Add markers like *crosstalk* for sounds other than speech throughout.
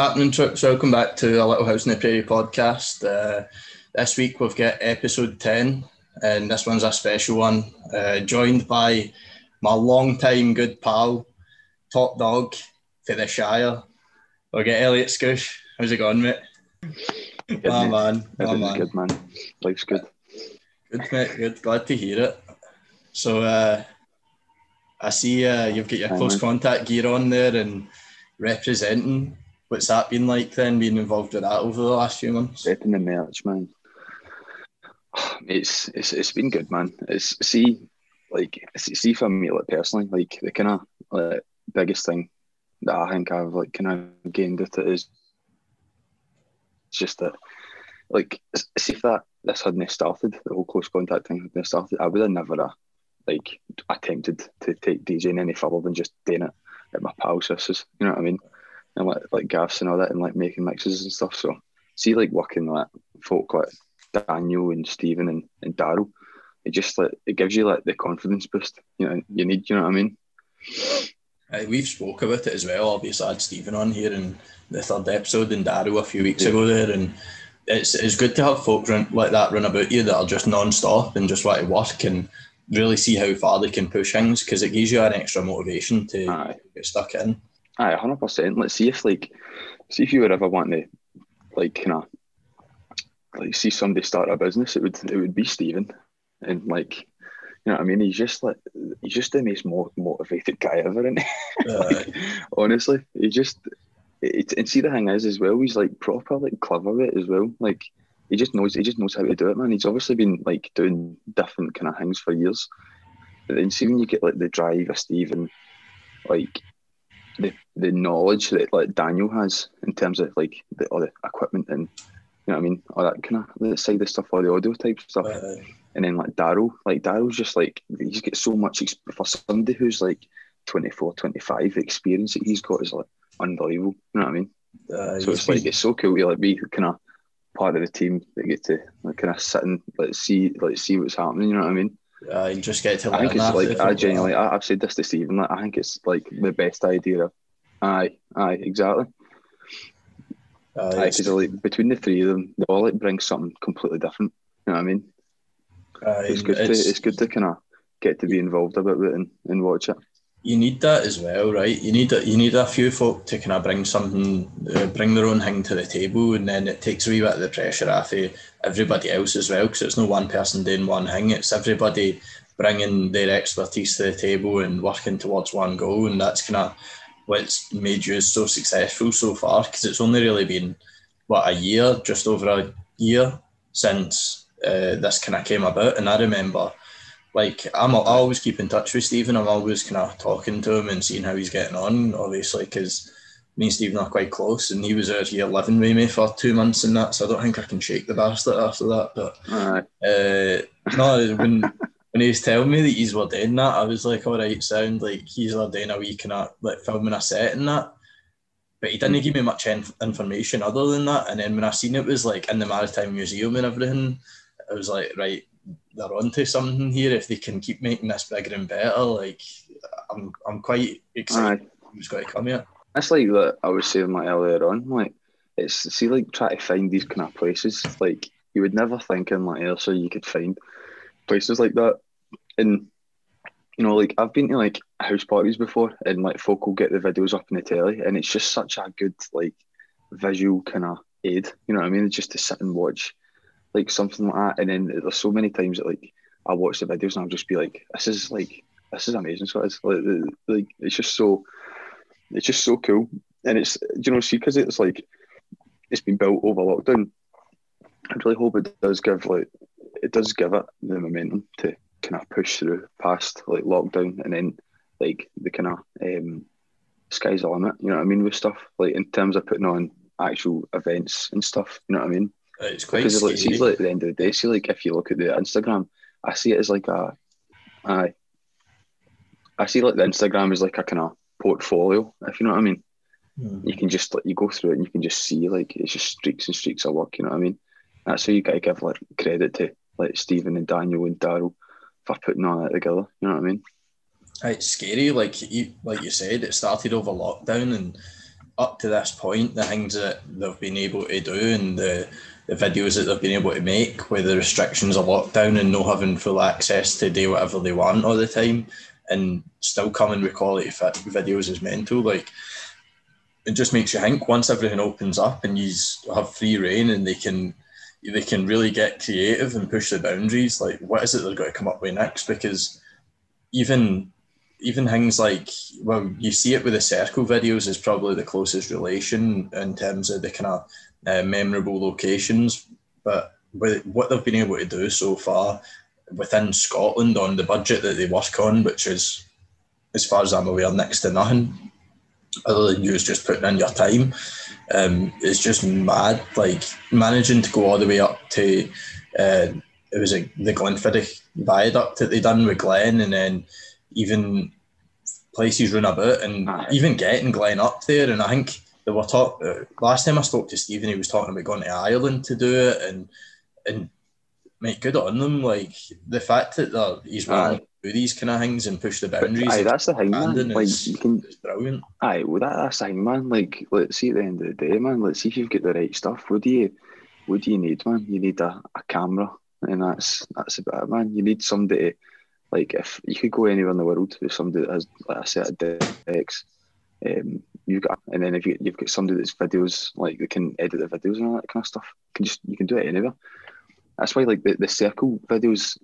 Happening, Trips? Welcome back to a Little House in the Prairie podcast. Uh, this week we've got episode 10, and this one's a special one. Uh, joined by my long-time good pal, top dog for the Shire. We'll get Elliott Skeoch. How's it going, mate? Good, mate. man. Everything's man. good, man. Life's good. Good, mate. Good. Glad to hear it. So, uh, I see uh, you've got your close contact gear on there and representing. What's that been like then, being involved with that over the last few months? Repping the merch, man. *sighs* It's it's it's been good, man. It's see, like see see for me, like personally, like the kind of like, biggest thing that I think I've like kind of gained with it is just that, like, see if that this hadn't started, the whole close contact thing hadn't started, I would have never uh, like attempted to take DJing any further than just doing it at my pals' houses. You know what I mean? And like like gaffs and all that, and like making mixes and stuff. So see, like working like folk like Daniel and Stephen and, and Daryl, it just like it gives you like the confidence boost. You know, you need. You know what I mean? Uh, we've spoke about it as well. Obviously, I had Stephen on here in the third episode and Daryl a few weeks Yeah. ago there, and it's it's good to have folk run, like that run about you that are just non-stop and just want to work and really see how far they can push things because it gives you an extra motivation to Aye. get stuck in. Aye, hundred percent. Let's see if like see if you were ever wanting to like kind of like see somebody start a business, it would it would be Stephen, and like you know what I mean. He's just like he's just the most mo- motivated guy ever, isn't? Uh, *laughs* Honestly, he just it, and see the thing is as well. He's like proper like clever with it as well. Like he just knows he just knows how to do it, man. He's obviously been like doing different kind of things for years. But then see when you get like the drive of Stephen, like the the knowledge that like Daniel has in terms of like the all the equipment and you know what I mean, all that kind of the side of stuff, all the audio type stuff. uh, And then like Daryl, like Daryl's just like he's got so much ex- for somebody who's like 24, 25, the experience that he's got is like unbelievable. You know what I mean? uh, So it's like it's so cool to like be kind of part of the team that get to like kind of sit and like see like see what's happening. You know what I mean? Uh, you just get to I think it's like. I genuinely I, I've said this to Stephen. Like I think it's like the best idea. Of, aye, aye, exactly. Uh, Aye, because like between the three of them, they all like bring something completely different. You know what I mean? uh, It's good it's- to it's good to kind of get to be involved a bit with it and, and watch it. You need that as well, right? You need a, you need a few folk to kind of bring something, uh, bring their own thing to the table, and then it takes a wee bit of the pressure off of everybody else as well, because it's no one person doing one thing; it's everybody bringing their expertise to the table and working towards one goal, and that's kind of what's made you so successful so far. Because it's only really been what a year, just over a year since uh, this kind of came about, and I remember like I'm, I always keep in touch with Stephen. I'm always kind of talking to him and seeing how he's getting on. Obviously, because me and Stephen are quite close, and he was out here living with me for two months and that. So I don't think I can shake the bastard after that. But Aye, uh, no, when when he was telling me that he's were doing that, I was like, all right, sound like he's were doing a week and of like filming a set and that. But he didn't give me much inf- information other than that. And then when I seen it was like in the Maritime Museum and everything, I was like, right, they're onto something here. If they can keep making this bigger and better, like I'm, I'm quite excited. aye. Who's going to come here? It's like that I was saying like earlier on. Like it's see like try to find these kind of places. Like you would never think in like Ayrshire you could find places like that. And you know, like I've been to like house parties before, and like folk will get the videos up in the telly, and it's just such a good like visual kind of aid. You know what I mean? It's Just to sit and watch like something like that, and then there's so many times that like I watch the videos and I'll just be like, this is like this is amazing. So it's like like it's just so it's just so cool, and it's do you know see because it's like it's been built over lockdown. I really hope it does give like it does give it the momentum to kind of push through past like lockdown and then like the kind of um, sky's the limit. You know what I mean with stuff like in terms of putting on actual events and stuff. You know what I mean? It's quite Because like, see, like at the end of the day, see, like if you look at the Instagram, I see it as like a, I, I see like the Instagram as like a kind of portfolio, if you know what I mean. Hmm. You can just like you go through it and you can just see like it's just streaks and streaks of work. You know what I mean? That's how you got to give like credit to like Stephen and Daniel and Daryl for putting all that together. You know what I mean? It's scary, like you like you said, it started over lockdown, and up to this point, the things that they've been able to do and the the videos that they've been able to make with the restrictions of lockdown and no having full access to do whatever they want all the time and still coming with quality videos is mental. Like it just makes you think once everything opens up and you have free reign and they can they can really get creative and push the boundaries. Like what is it they're going to come up with next? Because even even things like well, you see it with the circle videos is probably the closest relation in terms of the kind of uh, memorable locations. But with what they've been able to do so far within Scotland on the budget that they work on, which is, as far as I'm aware, next to nothing, other than you just putting in your time, um, it's just mad. Like managing to go all the way up to, uh, it was a, the Glenfinnan viaduct that they done with Glen, and then even places run about, and even getting Glen up there, and I think they were talk. Uh, last time I spoke to Stephen, he was talking about going to Ireland to do it, and and make good on them. Like the fact that he's willing to do these kind of things and push the boundaries. Aye, that's the thing, man. Like is, you can, it's brilliant. Aye, well that, that's the thing, man. Like let's see at the end of the day, man. Let's see if you've got the right stuff. What do you, what do you need, man? You need a, a camera, and that's that's about it, man. You need somebody. Like if you could go anywhere in the world with somebody that has like a set of decks, um, you've got, and then if you, you've got somebody that's videos like they can edit the videos and all that kind of stuff, you can just you can do it anywhere. That's why like the, the circle videos,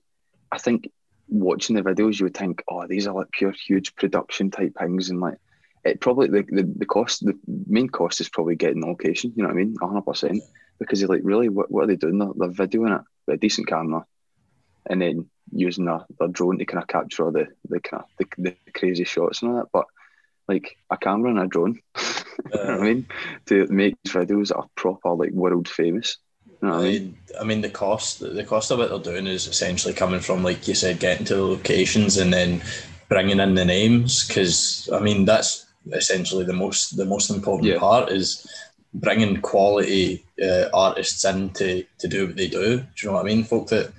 I think watching the videos you would think, oh, these are like pure huge production type things and like it probably the, the, the cost the main cost is probably getting the location, you know what I mean? hundred percent. Because you're like, really what, what are they doing? They're, they're videoing it with a decent camera and then using their, their drone to kind of capture all the, the kind of the, the crazy shots and all that. But like a camera and a drone, uh, *laughs* you know I mean? To make videos that are proper like world famous. You know I, mean? I mean, the cost the cost of what they're doing is essentially coming from, like you said, getting to the locations and then bringing in the names. Because I mean, that's essentially the most the most important yeah. part is bringing quality uh, artists in to, to do what they do. Do you know what I mean? Folk that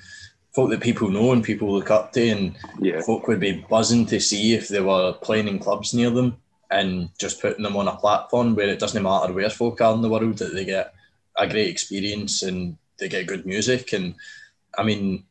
folk that people know and people look up to, and yeah. folk would be buzzing to see if they were playing in clubs near them and just putting them on a platform where it doesn't matter where folk are in the world that they get a great experience and they get good music. And I mean,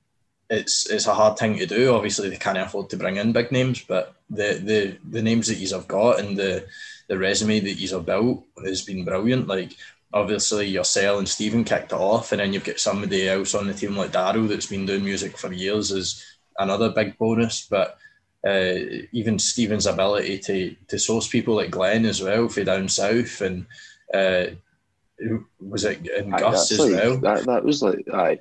it's it's a hard thing to do. Obviously, they can't afford to bring in big names, but the the the names that you have got and the the resume that you have built has been brilliant. Like obviously yourself and Stephen kicked it off, and then you've got somebody else on the team like Daryl that's been doing music for years is another big bonus. But uh, even Stephen's ability to to source people like Glen as well for down south, and uh, was it and aye, Gus as like, well. That that was like aye,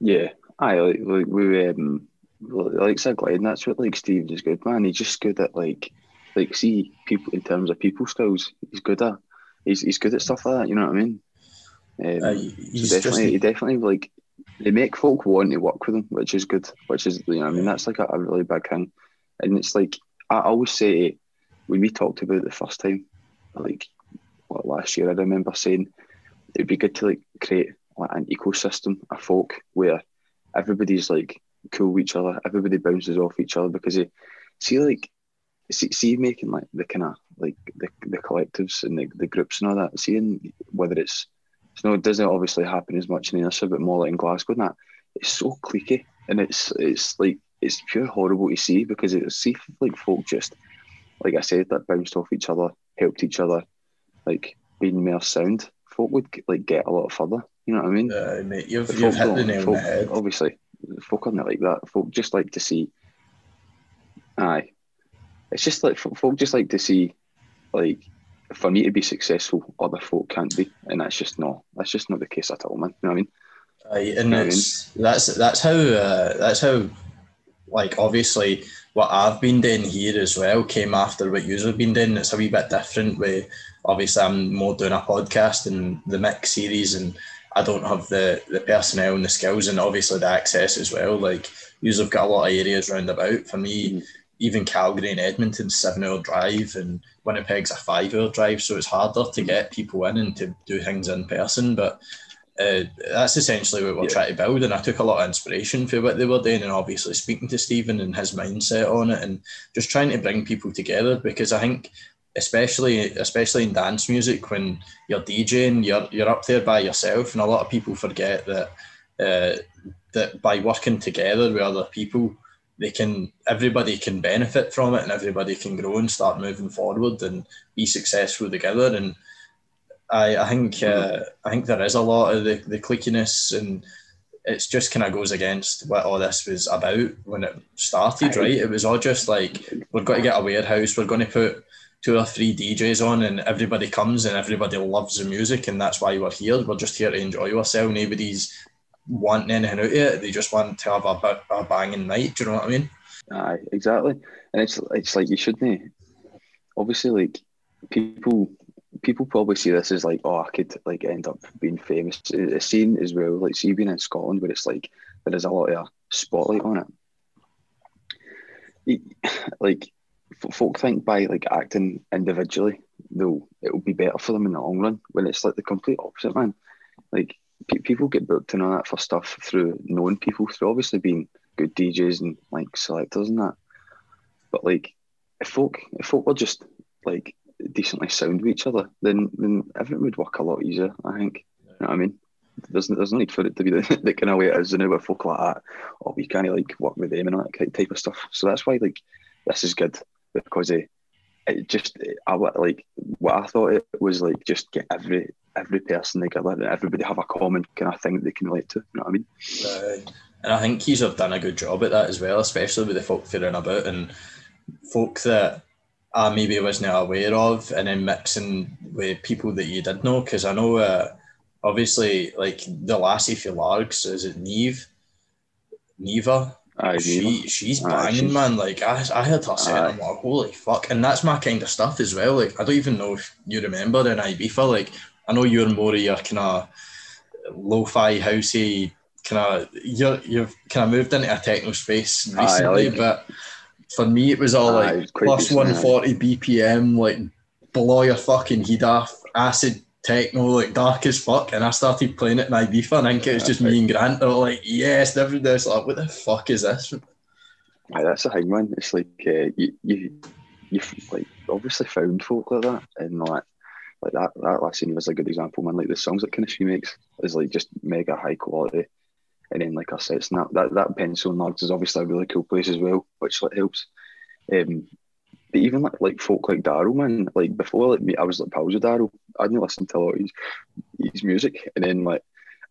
yeah, aye, like, like we um. Like said, Glen, that's what like Stephen is good, man. He's just good at like, like see people in terms of people skills. He's good at he's, he's good at stuff like that. You know what I mean? Um, uh, so definitely, just, he definitely like they make folk want to work with him, which is good. Which is you know, I mean, that's like a, a really big thing. And it's like I always say when we talked about it the first time, like what, last year, I remember saying it'd be good to like create like an ecosystem a folk where everybody's like cool with each other, everybody bounces off each other because you see like see, see making like the kind of like the, the collectives and the, the groups and all that, seeing whether it's you know, it doesn't obviously happen as much in the Ayrshire, but more like in Glasgow and that, it's so cliquey and it's it's like it's pure horrible to see because it's see like folk just like I said that bounced off each other, helped each other, like being more sound. Folk would like get a lot further. You know what I mean? Uh, mate, you've, you've hit the nail folk, on the head. Obviously, folk aren't like that. Folk just like to see. Aye, it's just like folk just like to see, like for me to be successful, other folk can't be, and that's just not that's just not the case at all, man. You know what I mean? Aye, and you know it's, I mean? that's that's how uh, that's how like obviously what I've been doing here as well came after what you've been doing. It's a wee bit different. Where obviously I'm more doing a podcast and the mix series, and I don't have the the personnel and the skills, and obviously the access as well. Like you've got a lot of areas round about. For me, mm even Calgary and Edmonton seven hour drive and Winnipeg's a five hour drive, so it's harder to get people in and to do things in person. But uh, that's essentially what we're yeah. trying to build. And I took a lot of inspiration for what they were doing, and obviously speaking to Stephen and his mindset on it, and just trying to bring people together because I think especially especially in dance music when you're DJing, you're you're up there by yourself, and a lot of people forget that uh, that by working together with other people, they can everybody can benefit from it, and everybody can grow and start moving forward and be successful together. And I, I think uh, I think there is a lot of the the cliquiness and it's just kind of goes against what all this was about when it started, right? It was all just like we're going to get a warehouse, we're going to put two or three DJs on, and everybody comes and everybody loves the music, and that's why we're here. We're just here to enjoy ourselves. Nobody's wanting anything out of it. They just want to have a, a banging night. Do you know what I mean? Aye, exactly. And it's it's like you shouldn't. Eh? Obviously, like people people probably see this as like, oh, I could like end up being famous. It's seen as well, like see being in Scotland where it's like there is a lot of spotlight on it. *sighs* Like folk think by like acting individually, though it will be better for them in the long run. When it's like the complete opposite, man. Like pe- people get booked and all that for stuff through knowing people, through obviously being good DJs and like selectors and that. But like, if folk, if folk were just like decently sound with each other, then then everything would work a lot easier. I think. You know what I mean? There's there's no need for it to be *laughs* the, the kind of way it is, know, with folk like that. Or we kind of like work with them and that type of stuff. So that's why like this is good because it, it just I like what I thought it was like just get every every person together and everybody have a common kind of thing that they can relate to. You know what I mean? Uh, and I think he's have done a good job at that as well, especially with the folk fearing about and folk that I maybe wasn't aware of, and then mixing with people that you did know. Because I know, uh, obviously, like the lassie for Largs, is it Neve? Neva? Aye, she she's banging, she's, man. Like I, I heard her saying, I'm like, holy fuck, and that's my kind of stuff as well. Like I don't even know if you remember in Ibiza. Like I know you're more of your kind of lo-fi housey kind of you you've kind of moved into a techno space recently, like, but for me it was all like plus 140 BPM, like blow your fucking heat off, acid techno, like dark as fuck, and I started playing it in Ibiza, and I think it was just me and Grant. They were like, "Yes," everybody was like, "What the fuck is this?" Aye, that's the thing, man. It's like uh, you, you, you like obviously found folk like that, and like like that that last scene was a good example, man. Like the songs that kind of she makes is like just mega high quality, and then like I said, it's not that that pencil and is obviously a really cool place as well, which like helps. Um, even like, like folk like Daryl, man, like before like me, I was like pals with Daryl. I didn't listen to a lot of his, his music, and then like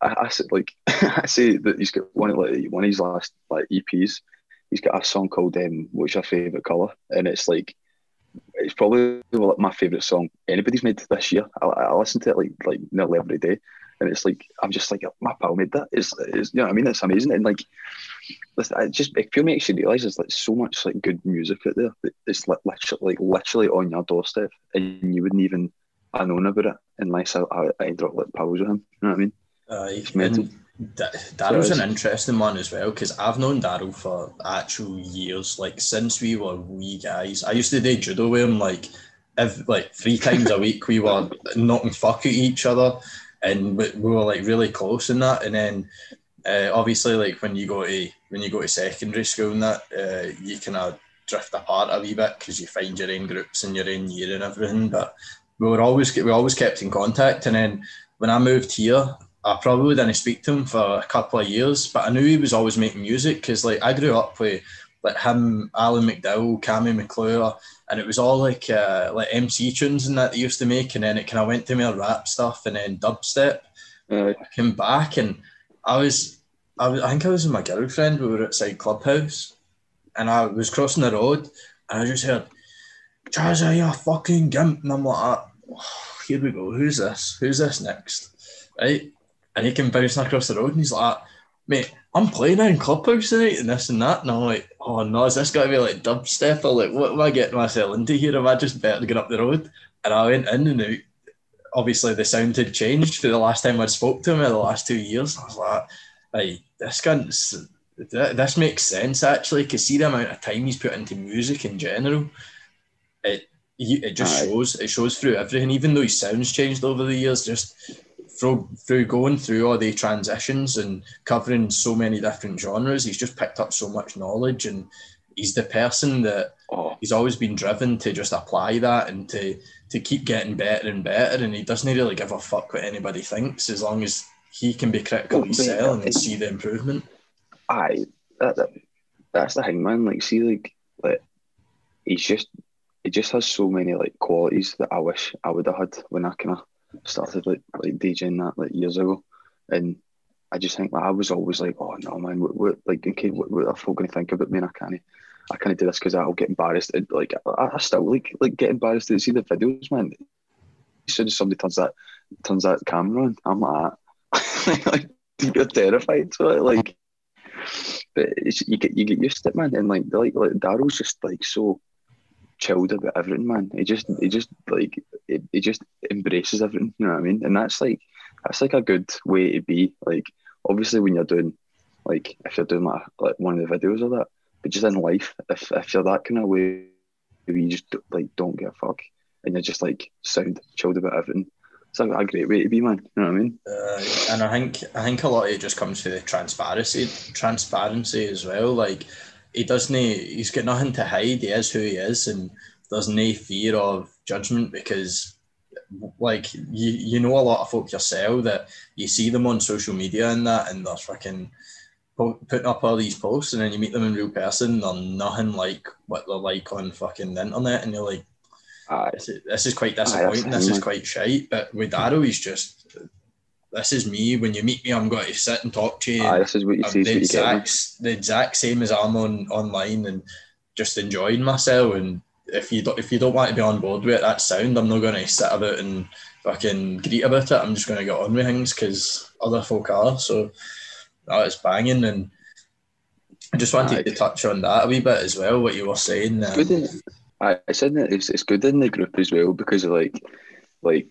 I, I said like *laughs* I say that he's got one of like one of his last like EPs. He's got a song called um, "What's Your Favorite Color," and it's like it's probably like my favorite song anybody's made this year. I, I listen to it like like nearly every day, and it's like I'm just like my pal made that. It's, it's you know what I mean it's amazing and like it just it makes you realise there's like so much like good music out there. It's like literally like literally on your doorstep, and you wouldn't even have known about it unless I, I, I up like pals with him. You know what I mean? Uh, it's mental. Daryl's an interesting one as well because I've known Daryl for actual years, like since we were wee guys. I used to do judo with him, like if like three times a week. We were knocking fuck at each other, and we, we were like really close in that. And then uh, obviously, like when you go to when you go to secondary school and that, uh, you kind of drift apart a wee bit because you find your own groups and your own year and everything. But we were always we always kept in contact. And then when I moved here, I probably didn't speak to him for a couple of years, but I knew he was always making music because like I grew up with like him, Alan McDowell, Cammy McClure, and it was all like uh, like MC tunes and that they used to make, and then it kind of went to more rap stuff and then dubstep. Uh, I came back and I was, I was, I think I was with my girlfriend. We were outside Clubhouse, and I was crossing the road, and I just heard, "Jazza, you a fucking gimp," and I'm like, oh, *sighs* "Here we go. Who's this? Who's this next?" Right? And he came bouncing across the road, and he's like, "Mate, I'm playing in Clubhouse tonight, and this and that," and I'm like, "Oh no, is this to be like dubstep or like what am I getting myself into here? Am I just better to get up the road?" And I went in and out obviously the sound had changed for the last time I'd spoke to him in the last two years. I was like, hey, this cunt's, this makes sense actually, because see the amount of time he's put into music in general. It it just Aye. shows. It shows through everything, even though his sounds changed over the years. Just through through going through all the transitions and covering so many different genres, he's just picked up so much knowledge, and he's the person that Oh, he's always been driven to just apply that and to to keep getting better and better. And he doesn't really give a fuck what anybody thinks as long as he can be critical himself and see the improvement. aye, that, that, that's the thing, man. Like, see, like, like, he's just, he just has so many like qualities that I wish I would have had when I kind of started like like DJing that like years ago, and I just think like, I was always like, oh no, man, what, what like, okay, what, what are folk going to think about me? And I can't, I can't do this because I'll get embarrassed. And, like, I, I still like like get embarrassed to see the videos, man. As soon as somebody turns that turns that camera on, I'm like, ah. *laughs* like you're terrified. So like, but you get you get used to it, man. And like like like Daryl's just like so chilled about everything, man. He just he just like he, he just embraces everything. You know what I mean? And that's like that's like a good way to be. Like obviously when you're doing like if you're doing like, like one of the videos of that, but just in life, if if you're that kind of way, you just like don't give a fuck and you're just like sound chilled about everything. It's a, a great way to be, man. You know what I mean? Uh, and I think I think a lot of it just comes to the transparency transparency as well. Like he doesn't he's got nothing to hide. He is who he is, and there's no fear of judgment because like you you know a lot of folk yourself that you see them on social media and that, and they're fucking putting up all these posts, and then you meet them in real person, they're nothing like what they're like on fucking the internet, and you're like this is, this is quite disappointing. This is quite shite. But with Daryl, he's just this is me. When you meet me, I'm going to sit and talk to you. Aye, this is what you see, the exact the exact same as I'm on online and just enjoying myself. And if you don't if you don't want to be on board with it, that's sound. I'm not going to sit about and fucking greet about it. I'm just going to get on with things because other folk are. So that is banging. And I just wanted Aye. to touch on that a wee bit as well. What you were saying. It's Um, good in I, I said that it's, it's good in the group as well because like like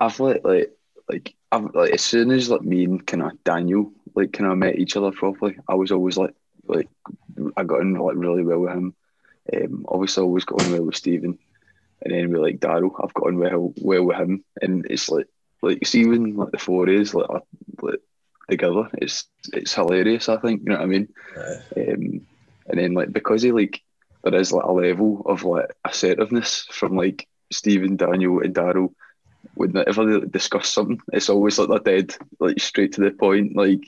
I've like like like I've like as soon as like me and kind of Daniel like kind of met each other properly, I was always like like I got in like really well with him. Um, obviously, I always got on well with Stephen, and then with like Daryl, I've got on well well with him, and it's like like see when like the four is like, are, like together, it's it's hilarious. I think you know what I mean. uh, Um, and then like because he like there is like a level of like assertiveness from like Stephen, Daniel, and Daryl. Whenever they discuss something, it's always like they're dead, like straight to the point. Like,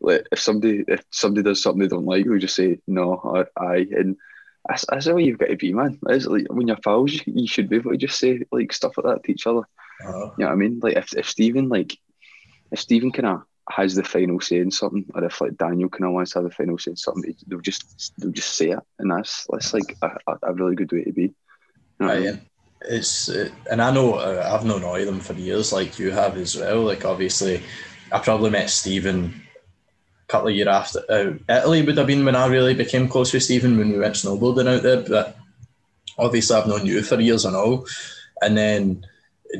like if somebody if somebody does something they don't like, we just say no, I, I and that's, that's the way you've got to be, man. It's like when you're pals, you, should be able to just say like stuff like that to each other. uh, You know what I mean? Like if if Stephen like if Stephen kind of has the final say in something, or if like Daniel wants to have the final say in something, they'll just they'll just say it, and that's that's like a, a, really good way to be. You know what I mean? and it's uh, and I know uh, I've known all of them for years, like you have as well. Like obviously, I probably met Stephen a couple of years after uh, Italy would have been when I really became close with Stephen when we went snowboarding out there. But obviously, I've known you for years and all, and then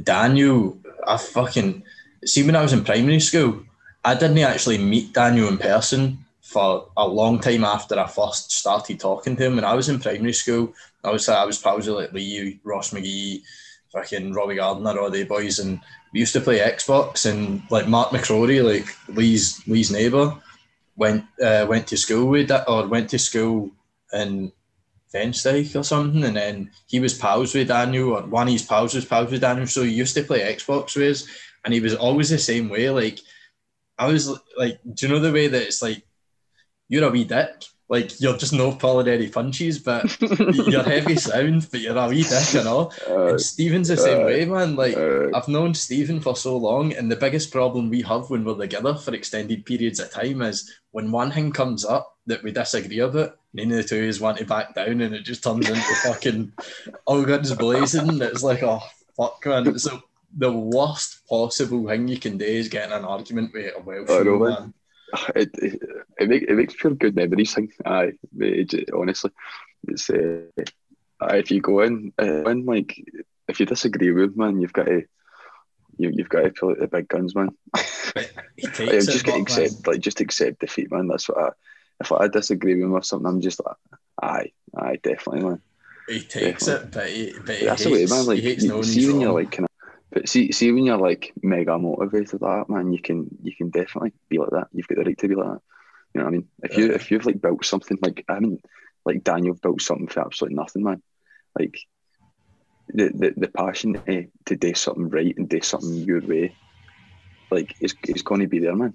Daniel, I fucking see when I was in primary school, I didn't actually meet Daniel in person for a long time after I first started talking to him. When I was in primary school, I was I was pals with like Lee, Ross McGee, fucking Robbie Gardner, all the boys, and we used to play Xbox. And like Mark McCrory, like Lee's Lee's neighbour, went uh, went to school with that or went to school in Fensteig or something, and then he was pals with Daniel, or one of his pals was pals with Daniel. So he used to play Xbox with us, and he was always the same way. Like I was like, do you know the way that it's like you're a wee dick, like you're just no pulling any punches, but you're heavy *laughs* sound, but you're a wee dick and all. Uh, And Stephen's the same uh, way, man. Like uh, I've known Stephen for so long, and the biggest problem we have when we're together for extended periods of time is when one thing comes up that we disagree about, none of the two is want to back down, and it just turns into *laughs* fucking all guns blazing. It's like, oh fuck, man. It's the, worst possible thing you can do is get in an argument with a Welsh I know, man. it, it, it, make, it makes for good memories. Thing. Aye, it, honestly, it's uh, if you go in, uh, in like if you disagree with man, you've got to you, you've got to pull out the big guns, man. He *laughs* Like, takes just it, get but, man, accept, like just accept defeat, man. That's what I. If I disagree with him or something, I'm just like, aye, aye, definitely, man. he takes it, but he, but he That's hates, the way, man. Like, he hates you, see when you're like kind but see, see when you're like mega motivated like that, man. You can, you can definitely be like that. You've got the right to be like that. You know what I mean? If you, if you've like built something like, I mean, like Daniel built something for absolutely nothing, man. Like the the, the passion to, eh, to do something right and do something your way, like is is going to be there, man.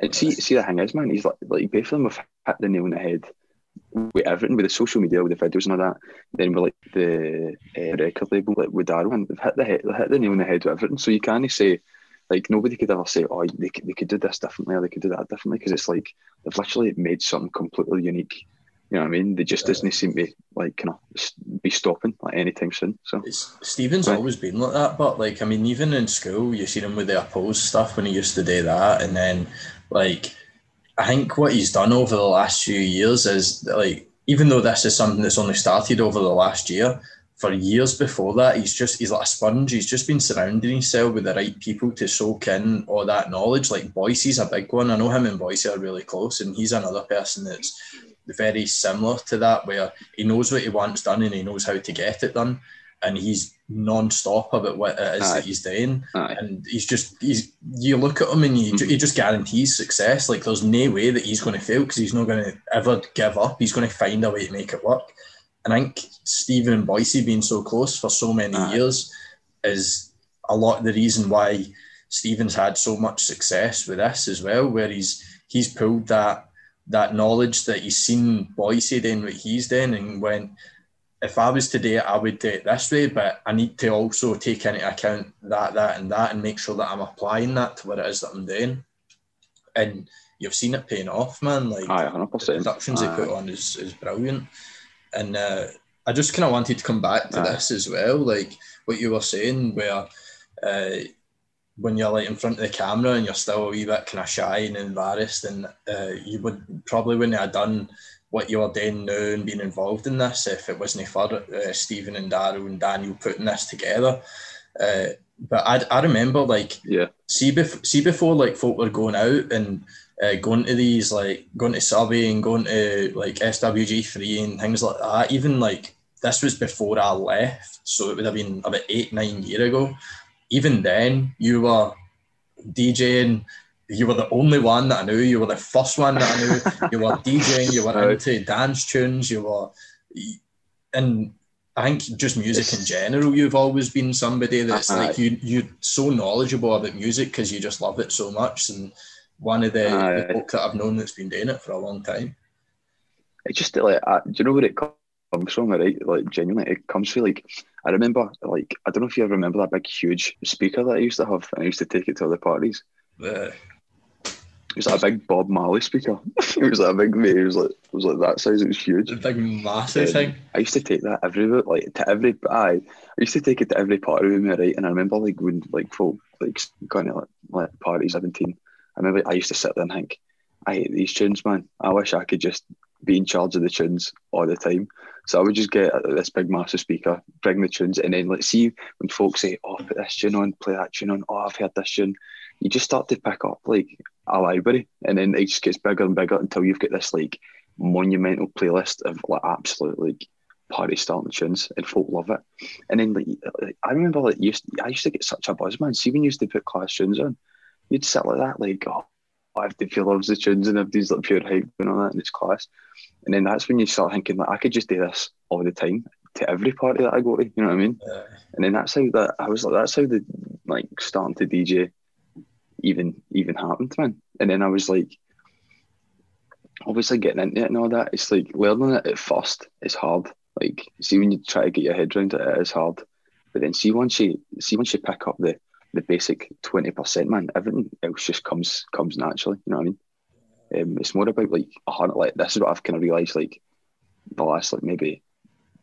And see, see the thing is, man, he's like like both of them have hit the nail on the head with everything, with the social media, with the videos and all that. Then with like the uh, record label, like with Darwin, they've hit the head, they hit the nail on the head with everything. So you can't say like nobody could ever say, oh, they could, they could do this differently or they could do that differently because it's like they've literally made something completely unique. You know what I mean? They just yeah. doesn't seem to like kind of be stopping like anytime soon. So it's, Stephen's right. always been like that, but like I mean, even in school, you see him with the oppose stuff when he used to do that, and then like I think what he's done over the last few years is like even though this is something that's only started over the last year, for years before that, he's just he's like a sponge. He's just been surrounding himself with the right people to soak in all that knowledge. Like Boyce's a big one. I know him and Boyce are really close, and he's another person that's very similar to that, where he knows what he wants done and he knows how to get it done, and he's non-stop about what it is Aye. that he's doing. Aye. And he's just he's you look at him and you, mm-hmm. he just guarantees success. Like there's no way that he's going to fail because he's not going to ever give up. He's going to find a way to make it work. And I think Stephen and Boyce being so close for so many uh, years is a lot of the reason why Stephen's had so much success with this as well, where he's he's pulled that that knowledge that he's seen Boyce doing what he's doing and went, if I was to do it, I would do it this way, but I need to also take into account that, that, and that, and make sure that I'm applying that to what it is that I'm doing. And you've seen it paying off, man. Like Aye, 100%. the productions Aye. they put on is, is brilliant. And uh, I just kind of wanted to come back to this as well, like what you were saying, where uh, when you're like in front of the camera and you're still a wee bit kind of shy and embarrassed, and uh, you would probably wouldn't have done what you're doing now and being involved in this if it wasn't for uh, Stephen and Daryl and Daniel putting this together. Uh, but I, I remember like yeah see bef- see before like folk were going out and uh, going to these like going to survey and going to like SWG three and things like that. Even like this was before I left, so it would have been about eight nine year ago. Even then, you were DJing. You were the only one that I knew. You were the first one that I knew. you were *laughs* DJing. You were into dance tunes. You were, and I think just music in general. You've always been somebody that's uh, like you. You're so knowledgeable about music because you just love it so much and one of the, uh, the folk that I've known that's been doing it for a long time. It just like, uh, do you know where it comes from? Right, like genuinely, it comes from like I remember, like I don't know if you ever remember that big, huge speaker that I used to have, and I used to take it to other parties. Yeah. It was like a big Bob Marley speaker. *laughs* it was like a big mate. It was like it was like that size. It was huge. A big massive thing. I used to take that everywhere, like to every. I I used to take it to every party with me, right? And I remember like when like folk like going to like, like parties, seventeen I remember I used to sit there and think, I hate these tunes, man. I wish I could just be in charge of the tunes all the time. So I would just get uh, this big massive speaker, bring the tunes, and then let's see when folks say, "Oh, put this tune on, play that tune on." Oh, I've heard this tune. You just start to pick up like a library, and then it just gets bigger and bigger until you've got this like monumental playlist of like absolute like party starting tunes, and folk love it. And then like I remember like used I used to get such a buzz, man. See when you used to put class tunes on you'd sit like that, like, oh, I have to feel loves the tunes and have these like pure hype and all that in this class. And then that's when you start thinking like I could just do this all the time to every party that I go to, you know what I mean? Yeah. And then that's how that I was like that's how the like starting to DJ even even happened, man. And then I was like obviously getting into it and all that, it's like learning it at first is hard. Like see when you try to get your head around it, it is hard. But then see once you see once you pick up the the basic twenty percent, man. Everything else just comes comes naturally. You know what I mean? Um, it's more about like a hundred. Like this is what I've kind of realised. Like the last like maybe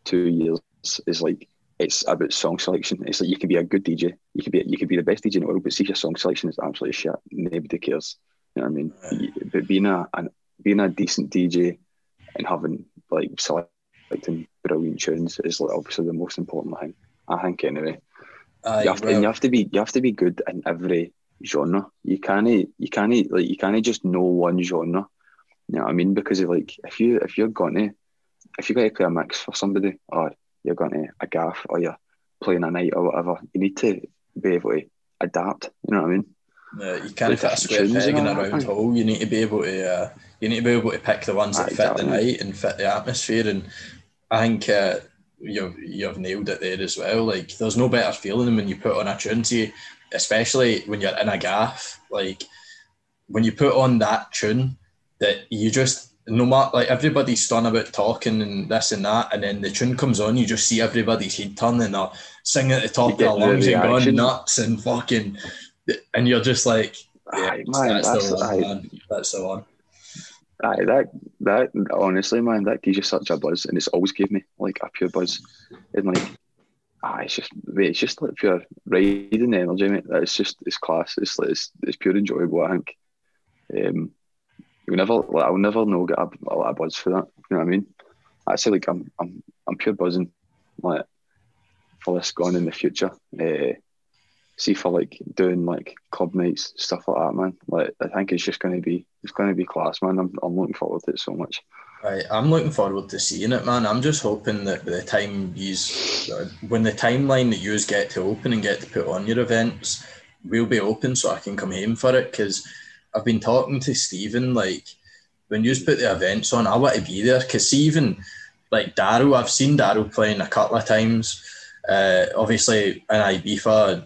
two years is like it's about song selection. It's like you can be a good DJ, you could be you could be the best DJ in the world, but see if your song selection is absolutely shit, nobody cares. You know what I mean? But being a an, being a decent DJ and having like selecting brilliant tunes is like obviously the most important thing. I think anyway. Aye, you have to, and you have to be you have to be good in every genre. You can't you can't like you can't just know one genre. You know what I mean? Because of, like if you if you're gonna if you're to play a mix for somebody or you're going to a gaff or you're playing a night or whatever, you need to be able to adapt. You know what I mean? Yeah, you can't fit a square peg in a round hole. You need to be able to uh, You need to be able to pick the ones that fit the night and fit the atmosphere. And I think uh, you've you've nailed it there as well. Like there's no better feeling than when you put on a tune. See, especially when you're in a gaff, like when you put on that tune, that you just no matter like everybody's stunned about talking and this and that, and then the tune comes on, you just see everybody's head turning and they're singing at the top of their get the lungs and going nuts and fucking, and you're just like, yeah, Aye, man, that's, that's, the one, aye, man. That's the one. aye, that that honestly, man, that gives you such a buzz, and it's always gave me like a pure buzz, and like, ah, it's just, it's just like pure riding energy, mate. It's just, it's class. It's like, it's, it's pure enjoyable. I think. Um, you never, like, I'll never know get a, a lot of buzz for that. You know what I mean? I say like I'm, I'm, I'm pure buzzing, like for this going in the future. Uh, see for like doing like club nights stuff like that, man. Like I think it's just going to be, it's going to be class, man. I'm, I'm looking forward to it so much. Right, I'm looking forward to seeing it, man. I'm just hoping that by the time you, when the timeline that you get to open and get to put on your events, will be open so I can come home for it. Because I've been talking to Stephen, like when you put the events on, I want to be there. Because even like Daryl, I've seen Daryl playing a couple of times. Uh, obviously in Ibiza,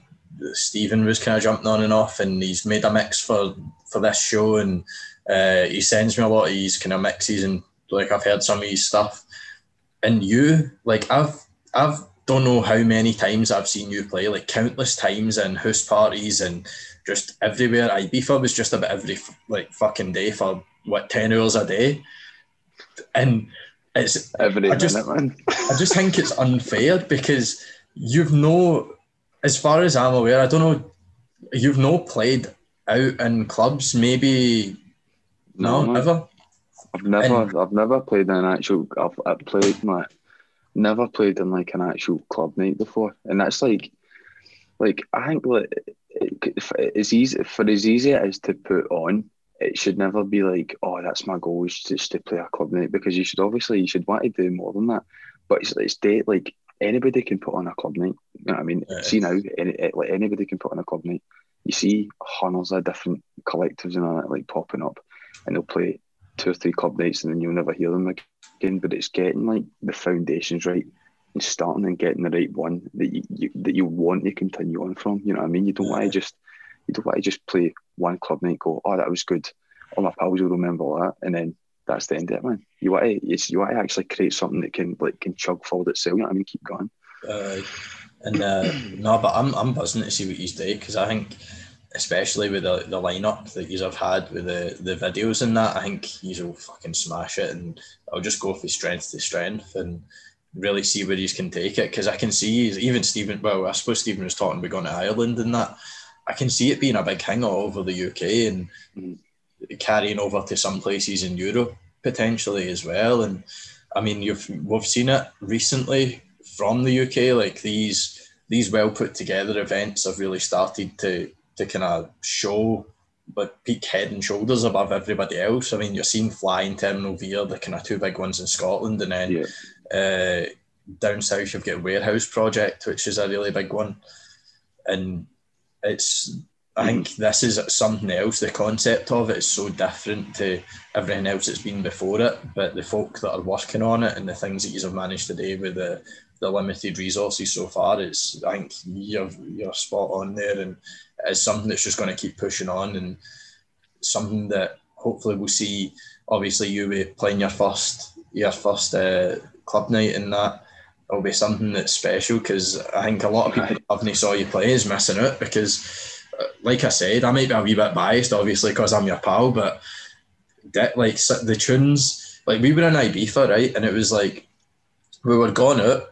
Stephen was kind of jumping on and off, and he's made a mix for for this show, and uh, he sends me a lot of his kind of mixes, and like I've heard some of his stuff. And you, like I've I've don't know how many times I've seen you play, like countless times in house parties and just everywhere. Ibiza was just about every like fucking day for what ten hours a day, and it's Every I just- minute. I just think it's unfair because you've no, as far as I'm aware, I don't know, you've no played out in clubs, maybe no, man. ever. I've never, I've never played in an actual. I've, I've played my, never played in like an actual club night before, and that's like, like I think like it's easy for as easy as to put on. It should never be like, oh, that's my goal is just to play a club night because you should obviously you should want to do more than that. But it's it's date like anybody can put on a club night. You know what I mean? Yeah. See now, any, like anybody can put on a club night. You see hundreds of different collectives and all that like popping up, and they'll play two or three club nights and then you'll never hear them again. But it's getting like the foundations right and starting and getting the right one that you, you that you want to continue on from. You know what I mean? You don't want to just you don't want to just play one club night, go, oh that was good. All my pals will remember that, and then that's the end of it, man. You want to it's, you want to actually create something that can like can chug forward itself. You know what I mean? Keep going. Uh, and uh, *clears throat* no, but I'm I'm buzzing to see what he's doing because I think, especially with the, the lineup that you have had with the, the videos and that, I think he's will fucking smash it, and I'll just go from strength to strength and really see where he can take it because I can see even Stephen. Well, I suppose Stephen was talking about going to Ireland and that. I can see it being a big thing all over the UK and Mhm. carrying over to some places in Europe potentially as well. And I mean, you've we've seen it recently from the UK. Like these these well put together events have really started to to kind of show, but peak head and shoulders above everybody else. I mean, you're seeing Fly and Terminal V are the kind of two big ones in Scotland, and then Yeah. uh, down south you've got Warehouse Project, which is a really big one, and it's. I think this is something else. The concept of it is so different to everything else that's been before it, but the folk that are working on it and the things that you have managed to do with the, the limited resources so far, is I think you're you're spot on there, and it's something that's just going to keep pushing on, and something that hopefully we'll see. Obviously, you be playing your first your first uh, club night and that. It'll be something that's special because I think a lot of people who haven't saw you play is missing out because, uh, like I said, I might be a wee bit biased, obviously, because I'm your pal, but that, like the tunes, like we were in Ibiza, right, and it was like we were going out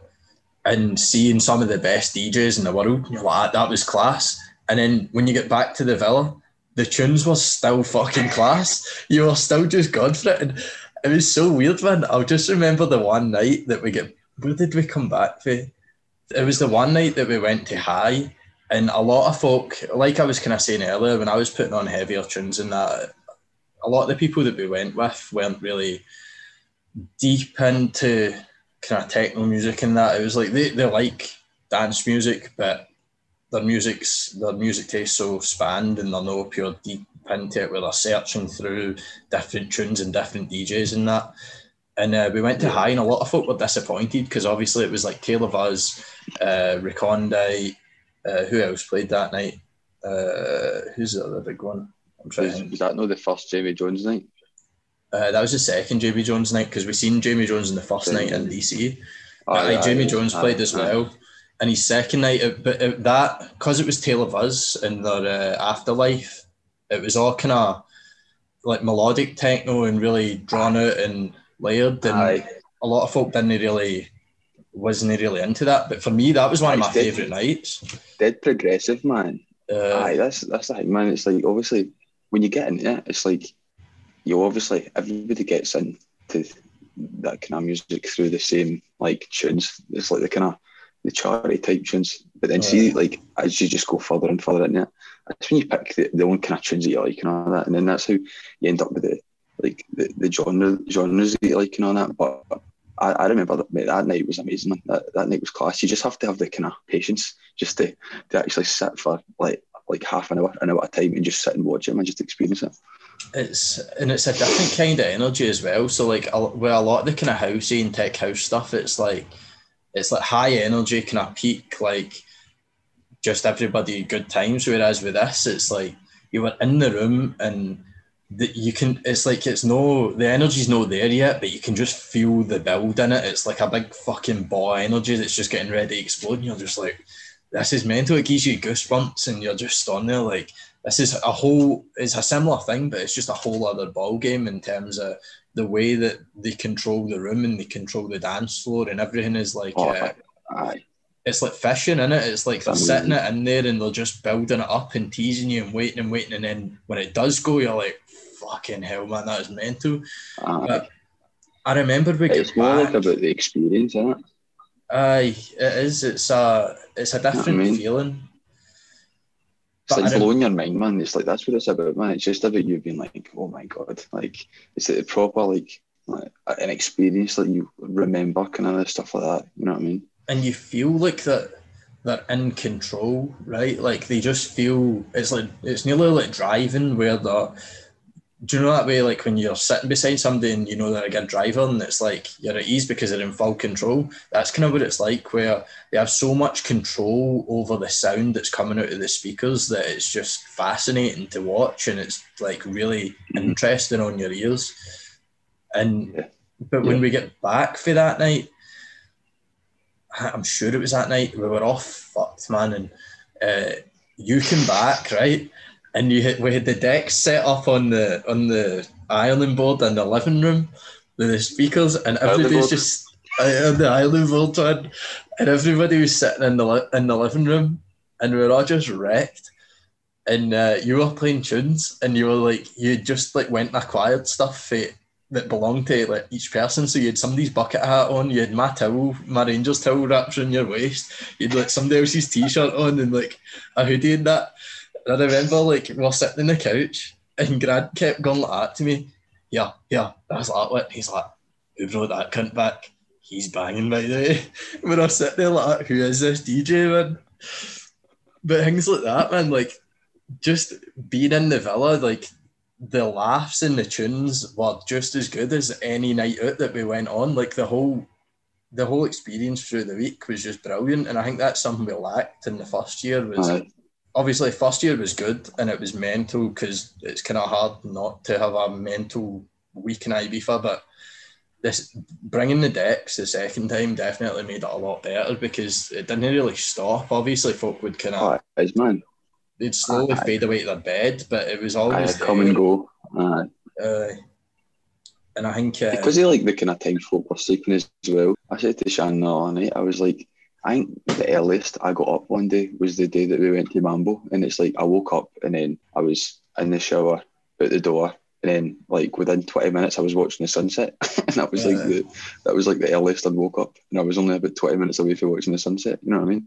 and seeing some of the best DJs in the world. You're like, "Ah, that was class. And then when you get back to the villa, the tunes were still fucking *laughs* class. You were still just going for it. And it was so weird, man. I'll just remember the one night that we get. Where did we come back for? It was the one night that we went to High, and a lot of folk, like I was kind of saying earlier, when I was putting on heavier tunes and that, a lot of the people that we went with weren't really deep into kind of techno music and that. It was like they, they like dance music, but their music's their music taste so spanned and they're no pure deep into it where they're searching through different tunes and different DJs and that. And uh, we went to high, and a lot of folk were disappointed because obviously it was like Tale of Us, uh, Recondite. Uh, who else played that night? Uh, who's the other big one? I'm trying. Was, was that not the first Jamie Jones night? Uh, that was the second Jamie Jones night because we seen Jamie Jones in the first night in DC. Oh, yeah, Jamie Jones played as well, and his second night, but that because it was Tale of Us and their uh, afterlife, it was all kind of like melodic techno and really drawn out and layered, and Aye. a lot of folk didn't really wasn't really into that. But for me, that was one of my favourite nights. Dead progressive, man. Uh, Aye, that's that's the thing, man. It's like obviously when you get into it, it's like you obviously everybody gets into that kind of music through the same like tunes. It's like the kind of the charity type tunes. But then see like as you just go further and further in it, that's when you pick the, the own kind of tunes that you like and all that. And then that's how you end up with the like the, the genre genres that you like and all that. But I, I remember that mate, that night was amazing. Man. That, that night was class. You just have to have the kind of patience just to, to actually sit for like like half an hour, an hour at a time and just sit and watch it and just experience it. It's and it's a different kind of energy as well. So like well, a lot of the kind of housey and tech house stuff, it's like it's like high energy, kind of peak, like just everybody good times. Whereas with this, it's like you were in the room and that you can it's like it's no the energy's not there yet but you can just feel the build in it it's like a big fucking ball energy that's just getting ready to explode and you're just like this is mental it gives you goosebumps and you're just on there like this is a whole it's a similar thing but it's just a whole other ball game in terms of the way that they control the room and they control the dance floor and everything is like oh, uh, it's like fishing in it it's like they're sitting it in there and they're just building it up and teasing you and waiting and waiting and then when it does go you're like fucking hell man that is mental. Uh, but I remember we it's more back, like about the experience isn't it? Aye, it is. It's a it's a different you know I mean? feeling. It's like blowing your mind, man. It's like that's what it's about, man. It's just about you being like, oh my god, like it's a proper like, like an experience that you remember, kind of stuff like that. You know what I mean? And you feel like that they're in control, right? Like they just feel it's like it's nearly like driving where they're do you know that way like when you're sitting beside somebody and you know they're a good driver and it's like you're at ease because they're in full control that's kind of what it's like where they have so much control over the sound that's coming out of the speakers that it's just fascinating to watch and it's like really interesting on your ears and yeah. but when yeah. we get back for that night i'm sure it was that night we were off fucked man and uh, you came back right and you had, we had the decks set up on the on the ironing board in the living room with the speakers, and everybody's just uh, on the ironing board, on, and everybody was sitting in the in the living room, and we were all just wrecked. And uh, you were playing tunes, and you were like, you just like went and acquired stuff for, that belonged to like each person. So you had somebody's bucket hat on, you had my towel, my Rangers towel wrapped around your waist, you'd like somebody else's t-shirt on, and like a hoodie and that I remember like we were sitting in the couch and Grant kept going like that to me. Yeah, yeah. that's like, what? He's like, who brought that cunt back? He's banging by the way. *laughs* When I sitting there like, who is this DJ man? But things like that, man, like just being in the villa, like the laughs and the tunes were just as good as any night out that we went on. Like the whole the whole experience through the week was just brilliant. And I think that's something we lacked in the first year was obviously first year was good and it was mental because it's kind of hard not to have a mental week in Ibiza, but this bringing the decks the second time definitely made it a lot better because it didn't really stop. Obviously, folk would kind of oh, man. They'd slowly uh, fade away to their bed, but it was always uh, come and go. Uh, and I think uh, because they like the kind of time folk were sleeping as well. I said to Shan the other night, I was like, I think the earliest I got up one day was the day that we went to Mambo, and it's like I woke up and then I was in the shower, out the door, and then like within twenty minutes I was watching the sunset, *laughs* and that was yeah. like the that was like the earliest I woke up, and I was only about twenty minutes away from watching the sunset. You know what I mean?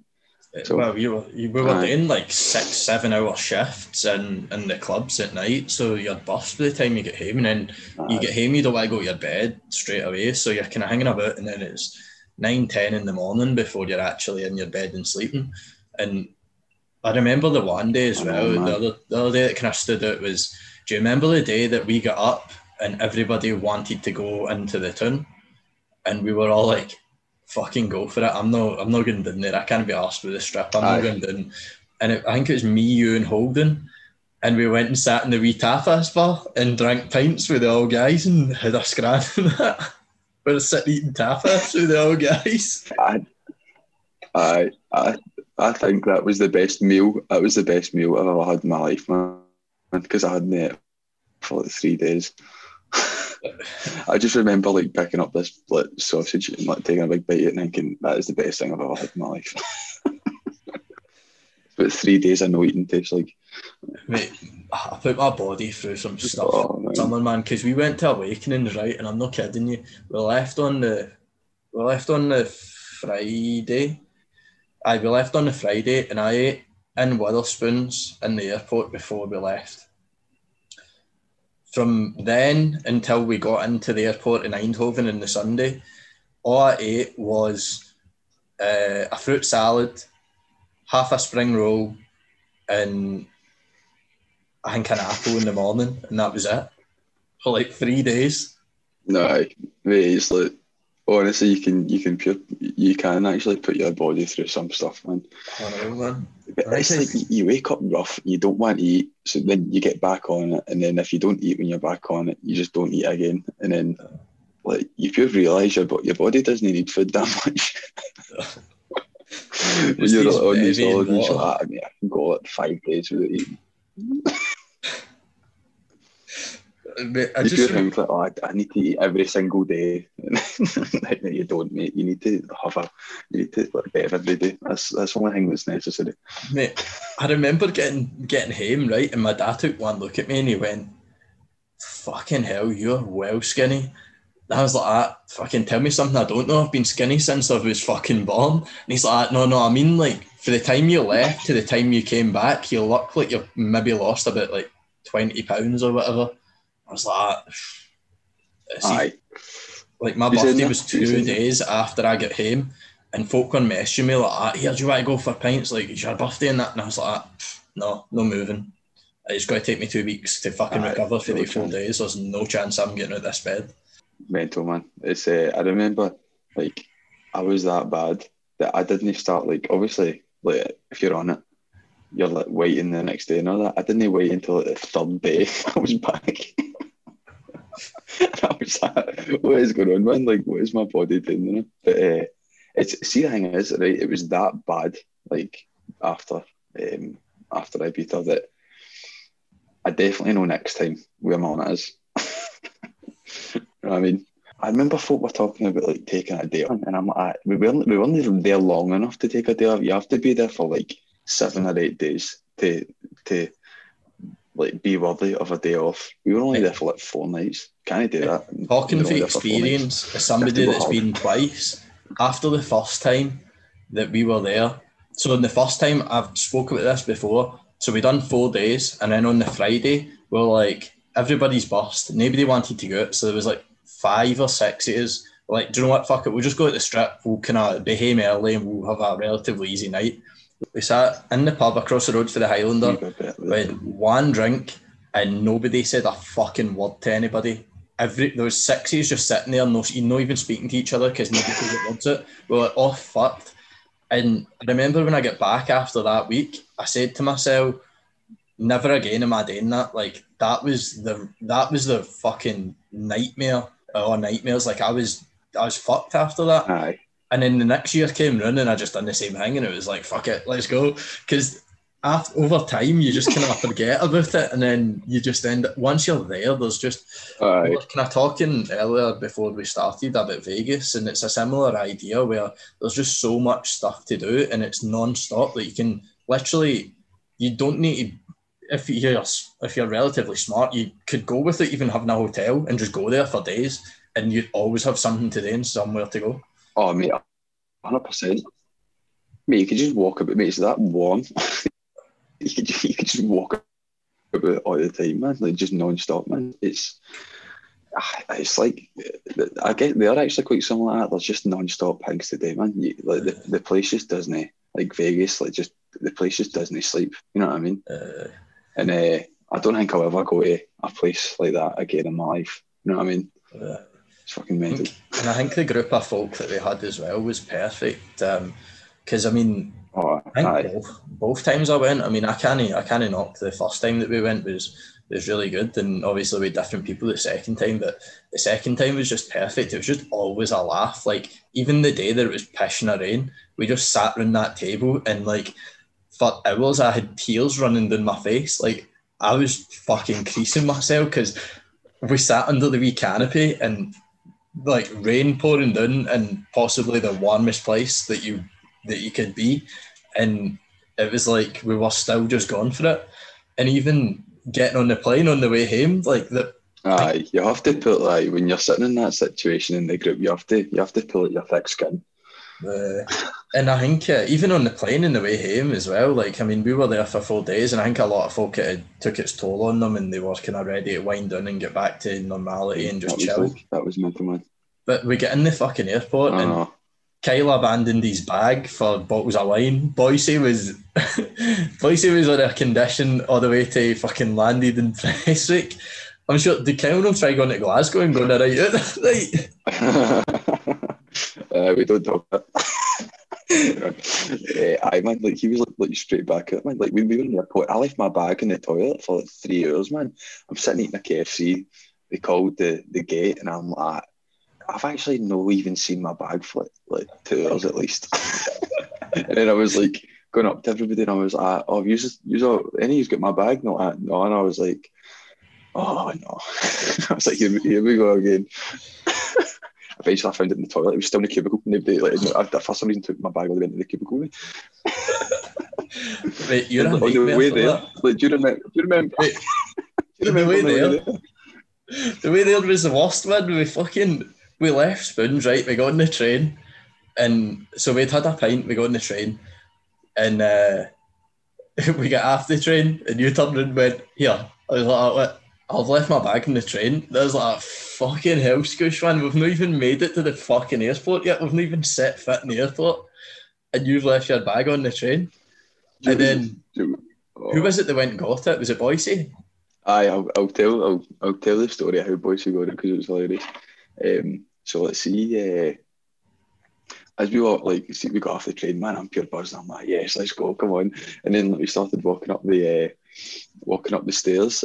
So, well, you were you, we were uh, doing like six, seven hour shifts in, in the clubs at night, so you're bust by the time you get home, and then uh, you get home, you don't want to go to your bed straight away, so you're kind of hanging about, and then it's nine, ten in the morning before you're actually in your bed and sleeping. And I remember the one day as well. man. the other the other day that kind of stood out was. Do you remember the day that we got up and everybody wanted to go into the town, and we were all like, "Fucking go for it! I'm not I'm not going down there. I can't be asked with the strip. I'm Aye. not going down." And it, I think it was me, you, and Holden. And we went and sat in the wee tapas bar and drank pints with the old guys and had a scran *laughs* and that. We were sitting eating tapas with the old guys. I, I, I, I think that was the best meal. That was the best meal I've ever had in my life, man. Because I hadn't ate for like three days. *laughs* I just remember like picking up this like, sausage and like taking a big bite and thinking that is the best thing I've ever had in my life. *laughs* but three days of no eating tastes like Mate, I put my body through some stuff. oh man. Summer man, because we went to Awakenings, right? And I'm not kidding you. We left on the we left on the Friday. I we left on the Friday, and I ate in Wetherspoons in the airport before we left. From then until we got into the airport in Eindhoven on the Sunday, all I ate was uh, a fruit salad, half a spring roll, and I think an apple in the morning, and that was it for like three days. No, I- mate, it's like honestly, you can you can pure, you can actually put your body through some stuff, man. I know, man. It's like you- you wake up rough, you don't want to eat, so then you get back on it, and then if you don't eat when you're back on it, you just don't eat again, and then like you pure realise your your body doesn't need food that *laughs* much. when you're needs on these holidays, like, I mean, I can go like five days without eating. Mate, I you just think like, oh, I, I need to eat every single day. *laughs* You don't, mate. You need to have a, you need to like bev every day. That's that's the only thing that's necessary. mate, I remember getting getting home right, and my dad took one look at me and he went, "Fucking hell, you're well skinny." And I was like, ah, "Fucking tell me something I don't know. I've been skinny since I was fucking born." And he's like, "No, no, I mean like for the time you left to the time you came back, you look like you've maybe lost about like twenty pounds or whatever." I was like, Aye. like my birthday was two days after I got home, and folk were messaging me like, "Here, do you want to go for pints? Like, it's your birthday and that." And I was like, "No, no moving. It's going to take me two weeks to fucking Aye, recover for no the four days. There's no chance I'm getting out of this bed." mental man. It's uh, I remember like I was that bad that I didn't start like obviously like if you're on it, you're like waiting the next day and all that. I didn't wait until like, the third day *laughs* I was back. *laughs* Was like, what is going on, man? Like, what is my body doing? You know? But uh, it's see the thing is, right? It was that bad. Like after um, after I beat her that I definitely know next time where my on is. *laughs* You know what I mean, I remember folk were talking about like taking a day off, and I'm like, we weren't we weren't even there long enough to take a day off. You have to be there for like seven or eight days to to like be worthy of a day off. We were only there for like four nights. Can I do that? Talking from for experience, as somebody that's hard. been twice, after the first time that we were there, so in the first time I've spoke about this before. So we done four days, and then on the Friday we are like everybody's burst. Nobody wanted to go so there was like five or six of us. Like, do you know what? Fuck it. We'll just go to the strip. We'll kind of be home early, and we'll have a relatively easy night. We sat in the pub across the road for the Highlander. Keep a bit We had one drink and nobody said a fucking word to anybody. Every there was sixes just sitting there, no, not even speaking to each other because nobody could it. We were oh fucked. And I remember when I get back after that week, I said to myself, never again am I doing that. Like that was the that was the fucking nightmare or nightmares. Like I was I was fucked after that. Aye. And then the next year came round and I just done the same thing and it was like, fuck it, let's go. Because after over time you just kind of *laughs* forget about it and then you just end up once you're there, there's just Aye. we were kind of talking earlier before we started about Vegas, and it's a similar idea where there's just so much stuff to do, and it's non-stop that you can literally, you don't need to. If you're if you're relatively smart, you could go without even having a hotel and just go there for days, and you'd always have something to do and somewhere to go. Oh, mate, hundred percent. Mate, you could just walk about. Mate, it's that warm. *laughs* you could just, you could just walk about all the time, man. Like just non-stop, man. It's ah, it's like I get they're actually quite similar. That. There's just non-stop things to do, man. You, like the, the place just doesn't like Vegas. Like just the place just doesn't sleep. You know what I mean? Uh, And uh, I don't think I'll ever go to a place like that again in my life. You know what I mean? uh, It's fucking mental. and I think the group of folk that we had as well was perfect. Um, because I mean, Oh, I think both, both times I went, I mean, I can't, I can't knock the first time that we went was was really good, and obviously with different people the second time, but the second time was just perfect. It was just always a laugh. Like even the day that it was pissing a rain, we just sat around that table and like for hours I had tears running down my face. Like I was fucking creasing myself because we sat under the wee canopy and like rain pouring down and possibly the warmest place that you that you could be and it was like we were still just going for it and even getting on the plane on the way home like the Aye, you have to put like when you're sitting in that situation in the group, you have to you have to pull out your thick skin. The and I think uh, even on the plane on the way home as well like I mean we were there for four days and I think a lot of folk it had took its toll on them and they were kind of ready to wind down and get back to normality and just that chill like, that was mental man. but we get in the fucking airport and know. Kyle abandoned his bag for bottles of wine. Boyce was *laughs* Boyce was on a condition all the way to fucking landed in *laughs* Prestwick. I'm sure did Kyle not try going to Glasgow and going to right out? right. *laughs* uh, we don't talk about *laughs* uh, I man, like he was like, like straight back at man. Like when we were in the airport, I left my bag in the toilet for like three hours, man. I'm sitting eating a KFC. They called the, the gate, and I'm like, I've actually no even seen my bag for like, like two hours at least. *laughs* and then I was like going up to everybody, and I was like, "Oh, you just you any you've got my bag?" No, no, and I was like, "Oh no!" *laughs* I was like, "Here, here we go again." Eventually, I found it in the toilet. It was still in the cubicle. Nobody, like, I, for some reason, took my bag all the way into the cubicle. *laughs* Right, you're a on the way there, that. like, do you remember? Do you remember? Wait, *laughs* do you the way on the there? The way there was the worst one. We fucking we left spoons, right? We got on the train and so we'd had a pint, we got on the train and uh, *laughs* we got off the train and you turned and went, Here. I was like, "Oh, what? I've left my bag in the train. There's like fucking hell, Scoosh, man. We've not even made it to the fucking airport yet. We've not even set foot in the airport. And you've left your bag on the train. And then who was it that went and got it? Was it Boyce? Aye, I'll, I'll tell I'll, I'll tell the story of how Boyce got it because it was hilarious. Um, so let's see. Uh, as we were like, see, we got off the train, man. I'm pure buzzing. I'm like, yes, let's go, come on. And then like, we started walking up the uh, walking up the stairs,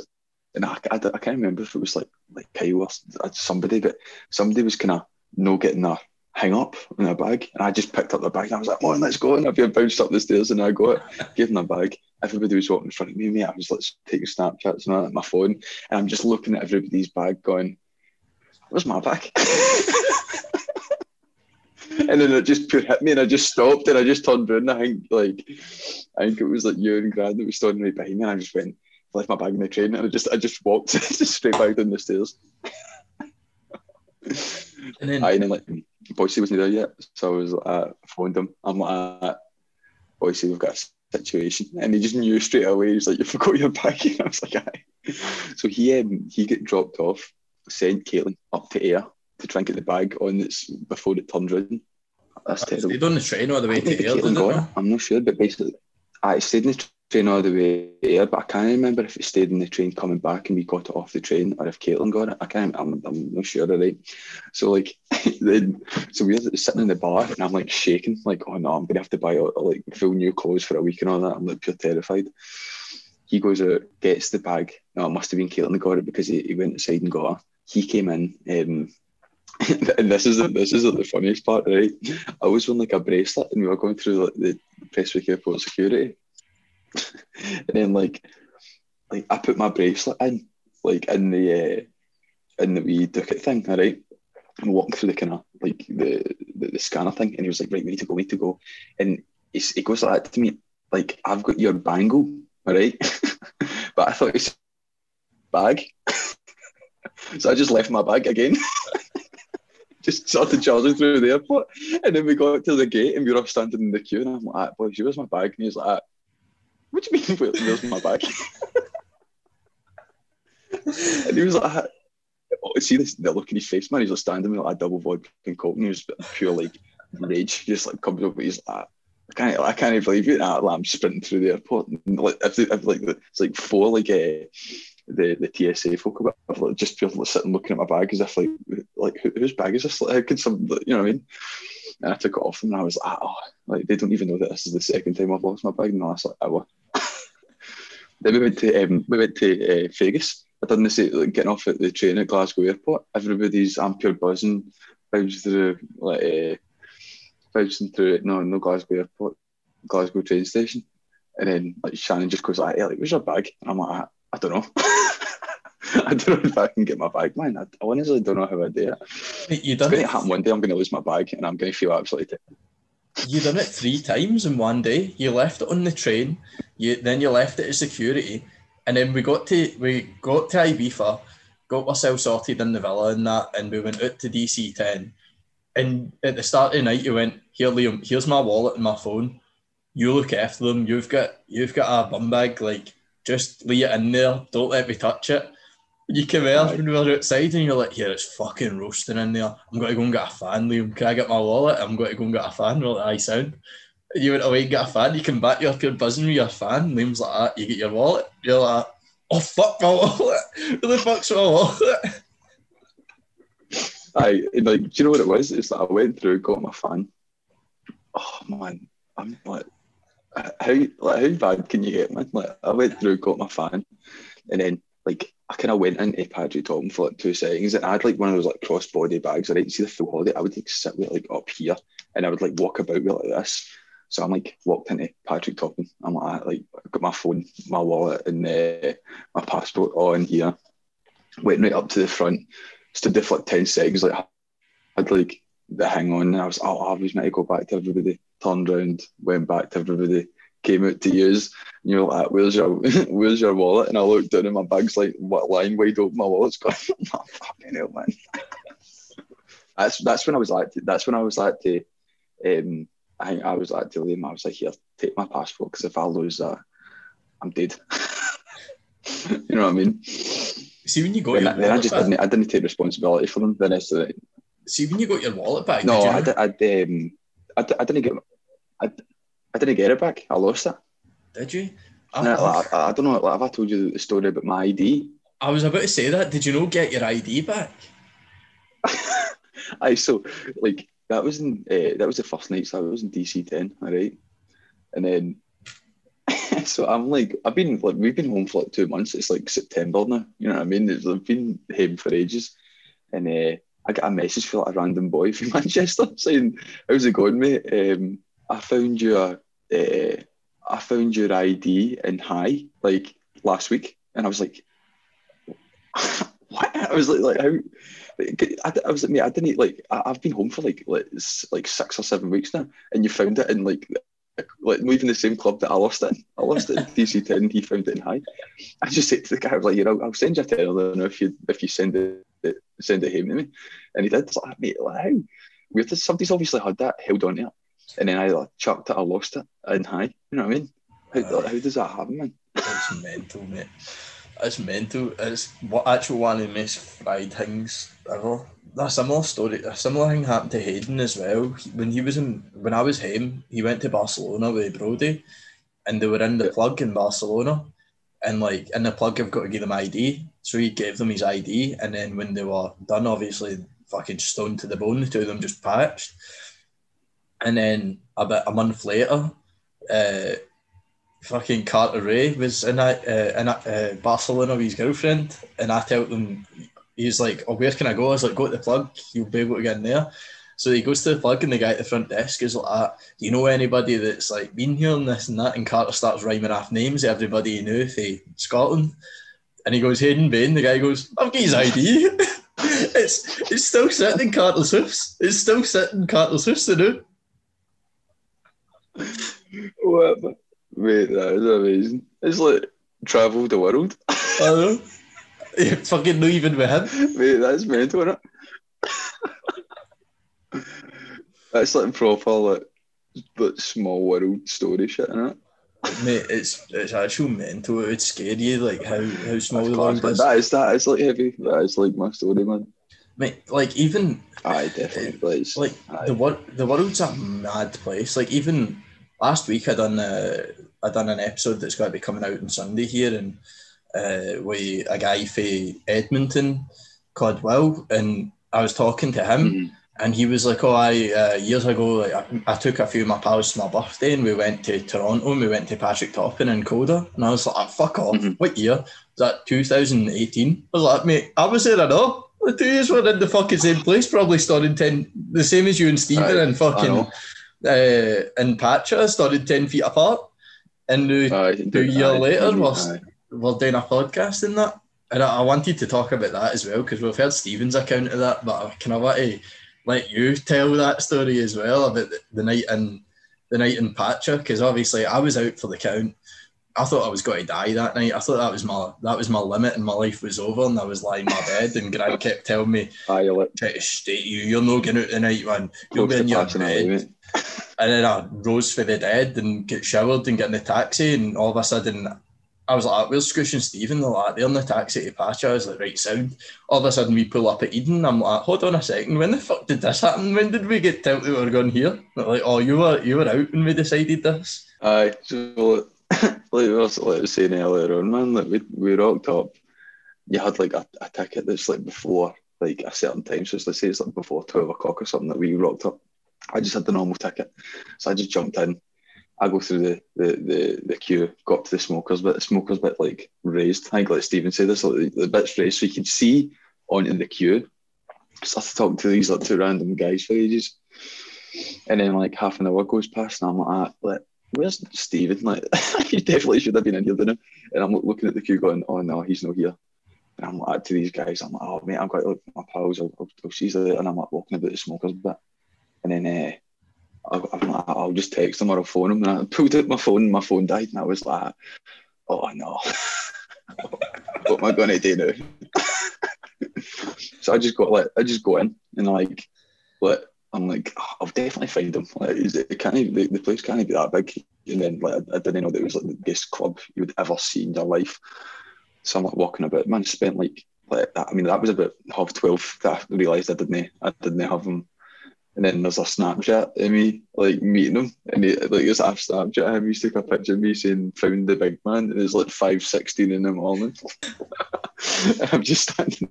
and I, I, I can't remember if it was like like Kyle or uh, somebody, but somebody was kind of no getting their hang up in their bag, and I just picked up the bag and I was like, on, let's go. And I bounced up the stairs and I got it, *laughs* gave them the bag. Everybody was walking in front of me, mate. I was like taking Snapchats and that, my phone, and I'm just looking at everybody's bag, going, "Where's my bag?" *laughs* and then it just pure hit me, and I just stopped, and I just turned around. I think like, I think it was like you and Grant that was standing right behind me, and I just went, left my bag in the train, and I just, I just walked *laughs* just straight back down the stairs. And then Aye, and then like Boyce wasn't there yet, so I was uh, I phoned him. I'm like, uh, Boyce, we've got a situation, and he just knew straight away. He's like, you forgot your bag. *laughs* And I was like, aye. So he um, he got dropped off, sent Caitlin up to Ayr to try and get the bag on its before it turned round. That's terrible. stayed on the train all the way I to Ayr, didn't it. I'm not sure, but basically, I stayed in the train all the way but I can't remember if it stayed in the train coming back and we got it off the train, or if Caitlin got it. I can't. I'm, I'm not sure. Right. So like, *laughs* then so we're sitting in the bar and I'm like shaking, like, oh no, I'm gonna have to buy uh, like full new clothes for a week and all that. I'm like pure terrified. He goes out, gets the bag. No, it must have been Caitlin that got it because he, he went inside and got her. He came in. Um, *laughs* and this is the, this is the funniest part, right? I was wearing like a bracelet, and we were going through like, the Prestwick Airport security, *laughs* and then like, like I put my bracelet in, like in the uh, in the wee ducat thing, all right. I'm walking through the kind of like the, the the scanner thing, and he was like, "Right, we need to go, we need to go," and he's, he goes like that to me, like, "I've got your bangle, all right," *laughs* but I thought it's bag, *laughs* so I just left my bag again. just started charging through the airport. And then we got to the gate and we were all standing in the queue. And I'm like, boys, where's my bag? And he's like, what do you mean, where's my bag? and he was like, oh, see this, the look in his face, man. He's like standing with like a double vodka and coke and he was pure like rage. He just like comes up, he's like, I can't, I can't even believe it. I'm sprinting through the airport. And like, like it's like four like uh, the the TSA folk about like, just people sitting looking at my bag as if like like whose bag is this? Like, how could some you know what I mean? And I took it off them and I was like, oh, like they don't even know that this is the second time I've lost my bag in the last like hour. Then we went to um, we went to uh, Vegas. I done this like getting off at the train at Glasgow Airport. Everybody's I'm pure buzzing, bouncing through like uh, bouncing through it. No, no Glasgow Airport, Glasgow train station. And then like Shannon just goes like, hey, like, where's your bag? And I'm like, I, I don't know. *laughs* I don't know if I can get my bag, man. I, I honestly don't know how I do it. You It's going it. to happen one day. I'm going to lose my bag, and I'm going to feel absolutely. You done it three times in one day. You left it on the train. You then you left it at security, and then we got to we got to Ibiza, got ourselves sorted in the villa and that, and we went out to DC ten. And at the start of the night, you went here, Liam. Here's my wallet and my phone. You look after them. You've got you've got a bum bag. Like just leave it in there. Don't let me touch it. You came out Aye. when we were outside and you're like, here, it's fucking roasting in there. I'm going to go and get a fan, Liam. Can I get my wallet? I'm going to go and get a fan. We're like, aye, sound. You went away and get a fan. You come back, you're pure buzzing with your fan. Liam's like that. You get your wallet. You're like, oh, fuck my wallet. *laughs* Who the fuck's my wallet? *laughs* I like, do you know what it was? It's that I went through, got my fan. Oh man, I'm like, how like how bad can you get, man? Like, I went through, got my fan, and then like I kind of went into Patrick Tom for like two seconds, and I had like one of those like crossbody bags. I didn't see the full holiday. I would like sit with like up here, and I would like walk about with like this. So I'm like walked into Patrick Topping. I'm like, like I've got my phone, my wallet, and uh, my passport all in here. Went right up to the front, stood there for like ten seconds, like had like the hang on, and I was oh I was meant to go back to everybody. Turned around, went back to everybody, came out to use, and you're like, "Where's your *laughs* Where's your wallet?" And I looked down, and my bag's like what lying wide open. My wallet's gone. *laughs* oh, fucking hell, man. that's that's when I was like, that's when I was like to, um, I think I was like to Liam, I was like, "Here, take my passport, because if I lose that, I'm dead." *laughs* you know what I mean? See, when you got Then, your I- then I just back, didn't. I didn't take responsibility for them. Then it's the see, when you got your wallet back, no, you I, di- I, um, I, I didn't get, I, I didn't get it back. I lost it. Did you? I, I, like, I, I don't know. Like, have I told you the story about my ID? I was about to say that. Did you not get your ID back? *laughs* I so like that was in uh, that was the first night. So I was in DC ten, all right, and then *laughs* so I'm like I've been like we've been home for like two months. It's like September now. You know what I mean? It's, I've been home for ages, and uh, I got a message from like a random boy from *laughs* Manchester saying, "How's it going, mate? Um, I found your uh, I found your ID in high like last week," and I was like, *laughs* "What?" I was like, "Like how?" I, I was like, mate, I didn't like. I, I've been home for like like like six or seven weeks now, and you found it in like like not even the same club that I lost it. I lost it in DC ten. He found it in high. I just said to the guy, I was like, you know, I'll send you a tenner then if you if you send it send it home to me. And he did. It's like, mate, like, how weird. Somebody's obviously had that, held on to it, and then I like, chucked it. I lost it in high. You know what I mean? How, Aye. how does that happen, man? It's mental, mate. It's mental. It's what actually one of the most fried things ever. A similar story, a similar thing happened to Hayden as well. When he was in, when I was home, he went to Barcelona with Brody, and they were in the Yeah. plug in Barcelona, and like in the plug, I've got to give them ID. So he gave them his ID, and then when they were done, obviously fucking stoned to the bone, the two of them just patched. And then about a month later, uh, fucking Carter Ray was in a, uh, in a, uh, Barcelona with his girlfriend, and I tell them, he's like, "Oh, where can I go?" I was like, "Go to the plug. You'll be able to get in there." So he goes to the plug, and the guy at the front desk is like, ah, "Do you know anybody that's like been here and this and that?" And Carter starts rhyming off names of everybody he knew from Scotland, and he goes, "Hayden Bain." The guy goes, "I've got his ID." *laughs* it's it's still sitting in Carter's house. It's still sitting in Carter's house, you know. What? Mate, that is amazing. It's like travel the world. I know. *laughs* You fucking not even with him. Mate, that's mental, isn't it? that's like proper like, like small world story shit, isn't it? Mate, it's it's actual mental. It would scare you, like how how small That's the class, world is. That is that is like heavy. That is like my story, man. Mate, like even I definitely. But it's, like aye. the world the world's a mad place. Like even last week I done uh, I done an episode that's going to be coming out on Sunday here, and uh, with a guy from Edmonton called Will, and I was talking to him. Mhm. And he was like, "Oh, I uh, years ago, like, I, I took a few of my pals to my birthday, and we went to Toronto, and we went to Patrick Topping and Coda, and I was like, "Ah, fuck off! Mhm. What year? Was that 2018?" I was like, "Mate, I was there, I know. The two years were in the fucking same place, probably started ten, the same as you and Stephen, Aye, and fucking. Uh, and Pacha started ten feet apart, and uh, two year later aye. we're doing a podcast in that. And I, I wanted to talk about that as well because we've heard Stephen's account of that, but I kind of want to let you tell that story as well about the, the night in the night in Pacha because obviously I was out for the count. I thought I was going to die that night. I thought that was my that was my limit and my life was over and I was lying in my bed and Grant kept telling me, Aye, you're try to state you, you're not getting out tonight, man. You'll be in your bed. And then I rose for the dead and get showered and get in the taxi. And all of a sudden, I was like, where's Scoosh and Stephen? They're like, they're in the taxi to Pacha. I was like, right, sound. All of a sudden, we pull up at Eden. I'm like, hold on a second. When the fuck did this happen? When did we get told we were going here? They're like, oh, you were you were out when we decided this. Aye, so *laughs* like we were saying earlier on, man, like we, we rocked up. You had like a, a ticket that's like before like a certain time. So let's say it's like before twelve o'clock or something that we rocked up. I just had the normal ticket. So I just jumped in. I go through the the, the, the queue, got to the smokers bit. The smokers bit like raised. I think like Stephen said this, like the bit's raised so you can see onto the queue. Started talking to these like two random guys for ages. And then like half an hour goes past and I'm like, ah, like where's Stephen? Like, *laughs* he definitely should have been in here, didn't? And I'm looking at the queue going, oh no, he's not here. And I'm like, to these guys, I'm like, oh mate, I'm quite like my pals, I'll, I'll, I'll see you. And I'm like walking about the smokers bit. And then uh, I- I'm like, I'll just text him or I'll phone him. And I pulled out my phone and my phone died. And I was like, oh no, *laughs* what am I going to do now? *laughs* so I just got like, I just go in and like, like, I'm like, "Oh, I'll definitely find him. Like, is it, can't even, the, the place can't even be that big. And then like, I, didn't know that it was like the biggest club you would ever see in your life. So I'm like walking about. Man, spent like, like I mean, that was about half twelve that I realised I didn't, I didn't have him. And then there's a Snapchat of me like meeting him, and he, like it's half Snapchat him. He took a picture of me saying "found the big man," and it's like five sixteen in the morning. *laughs* I'm just standing,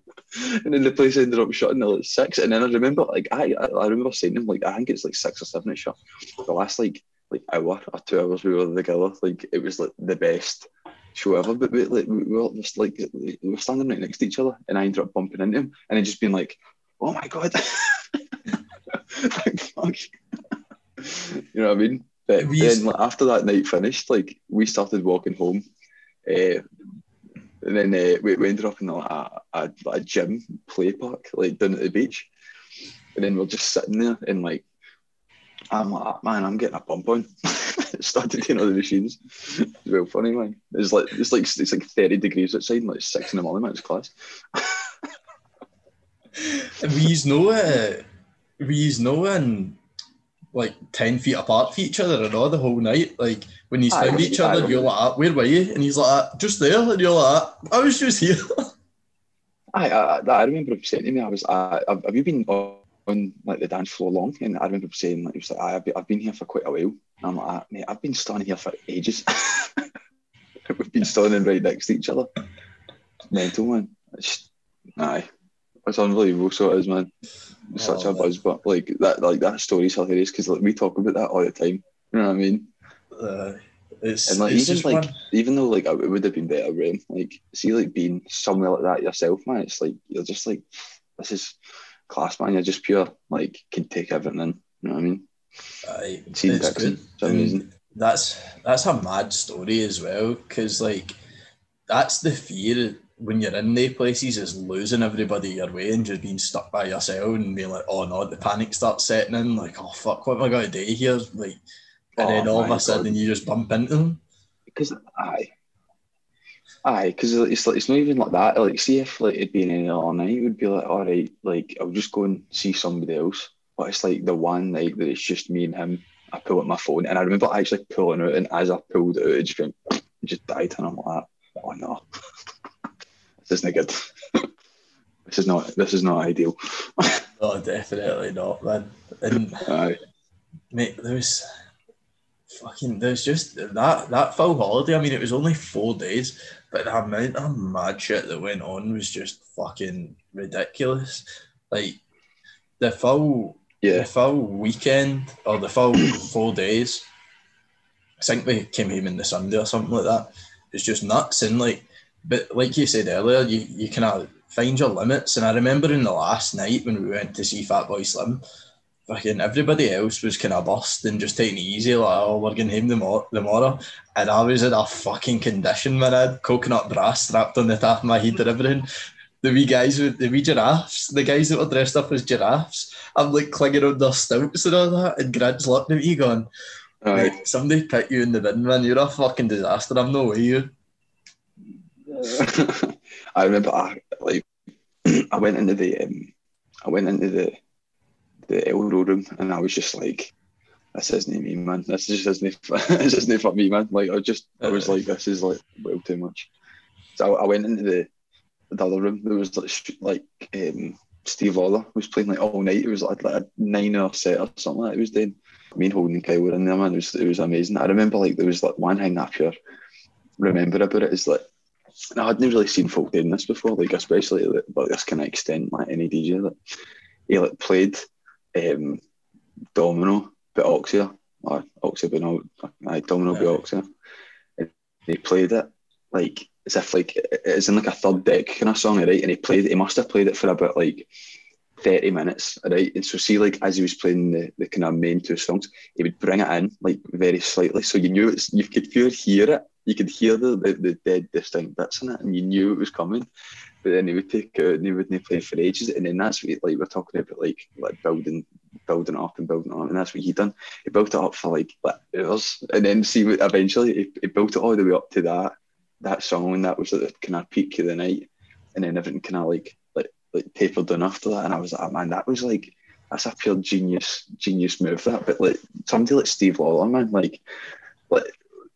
and then the place ended up shutting at like six. And then I remember, like I, I I remember saying to him, like I think it's like six or seven it shut. The last like like hour or two hours we were together, like it was like the best show ever. But we, like we were just like we were standing right next to each other, and I ended up bumping into him, and then just being like, "Oh my god." *laughs* like, fuck. *laughs* you know what I mean? But We then like, after that night finished, like we started walking home, uh, and then uh, we, we ended up in like, a, a, a gym play park, like down at the beach, and then we're just sitting there and like. I'm like, man, I'm getting a pump on. *laughs* Started doing the machines. It's real funny, man. It's like it's like it's like 30 degrees outside, and like six in the morning, man. It's class. And *laughs* we use no, uh, we use no and like ten feet apart from each other and all the whole night. Like when you Aye, found each other, you're like, "Ah, "Where were you?" And he's like, "Ah, "Just there," and you're like, "Ah, "I was just here." *laughs* I, I, I remember him saying to me, I was, I, have you been on, like the dance floor long? And I remember saying, like, he was like, I've been, I've been here for quite a while. And I'm like, "Ah, mate, I've been standing here for ages. *laughs* We've been standing right next to each other. It's mental, man. It's, aye, it's unbelievable. So it is, man. It's such Oh, a buzz, but like that, like that story's hilarious because like we talk about that all the time. You know what I mean? Uh, it's, And like it's even just like even though like it would have been better rain, like see like being somewhere like that yourself, man. It's like you're just like this is class, man. You're just pure like can take everything in. You know what I mean? Aye, Seeing it's Dixon, good. amazing. That's that's a mad story as well, because like that's the fear when you're in the places is losing everybody your way and just being stuck by yourself and being like, oh no, the panic starts setting in, like, oh fuck, what am I gonna do here? Like and Oh then all of a sudden God. you just bump into them. Because aye, aye, because it's like it's not even like that. Like see if like it'd been any other night, it would be like all right, like I'll just go and see somebody else. But it's like the one night that it's just me and him. I pull out my phone and I remember actually pulling it out, and as I pulled it out, it just went, it *sniffs* just died, and I'm like, oh no, *laughs* this isn't good. this is not this is not ideal. *laughs* Oh, definitely not, man. And Aye, mate, there was fucking there's just that that full holiday. I mean, it was only four days, but the amount of mad shit that went on was just fucking ridiculous. Like the full Yeah. the full weekend or the full *coughs* four days. I think we came home in the Sunday or something like that. It's just nuts and like, but like you said earlier, you you kind of find your limits. And I remember in the last night when we went to see Fatboy Slim, fucking everybody else was kind of bust and just taking it easy, like oh we're going to home tomorrow, tomorrow. And I was in a fucking condition, man. I had coconut brass strapped on the top of my head and everything. The wee guys with the wee giraffes, the guys that were dressed up as giraffes, I'm like clinging on their stilts and all that. And Grant's looking at me going. Mate, somebody put you in the bin, man. You're a fucking disaster. I'm no way you. *laughs* I remember I like *clears throat* I went into the um, I went into the the Euro room and I was just like, this isn't me, man. This just isn't *laughs* this isn't for me, man. Like I just I was like, this is like well too much. So I, I went into the the other room. There was like like um, Steve Lawler was playing like all night. It was like, like a nine hour set or something like that. It was doing. Me and Holden and Kyle were in there, man. It was it was amazing. I remember like there was like one thing I pure remember about it is like and I'd never really seen folk doing this before, like especially like, like this kind of extent, like any DJ. Like, he like played um, Domino by Oxia, or Oxia by no, aye, Domino Yeah. Oxia. And he played it like as if like it's in like a third deck kind of song, right? And he played, it. he must have played it for about like 30 minutes, right? And so see like as he was playing the, the kind of main two songs, he would bring it in like very slightly. So you knew it's you could feel hear it. You could hear the, the, the dead distinct bits in it and you knew it was coming. But then he would take out and he wouldn't play for ages. And then that's what like we're talking about like like building building up and building up. And that's what he done. He built it up for like, like hours. And then see eventually he, he built it all the way up to that that song and that was at the kind of peak of the night. And then everything kind of like like tapered down after that. And I was like, oh, man, that was like that's a pure genius, genius move. That, but like somebody like Steve Lawler, man, like, like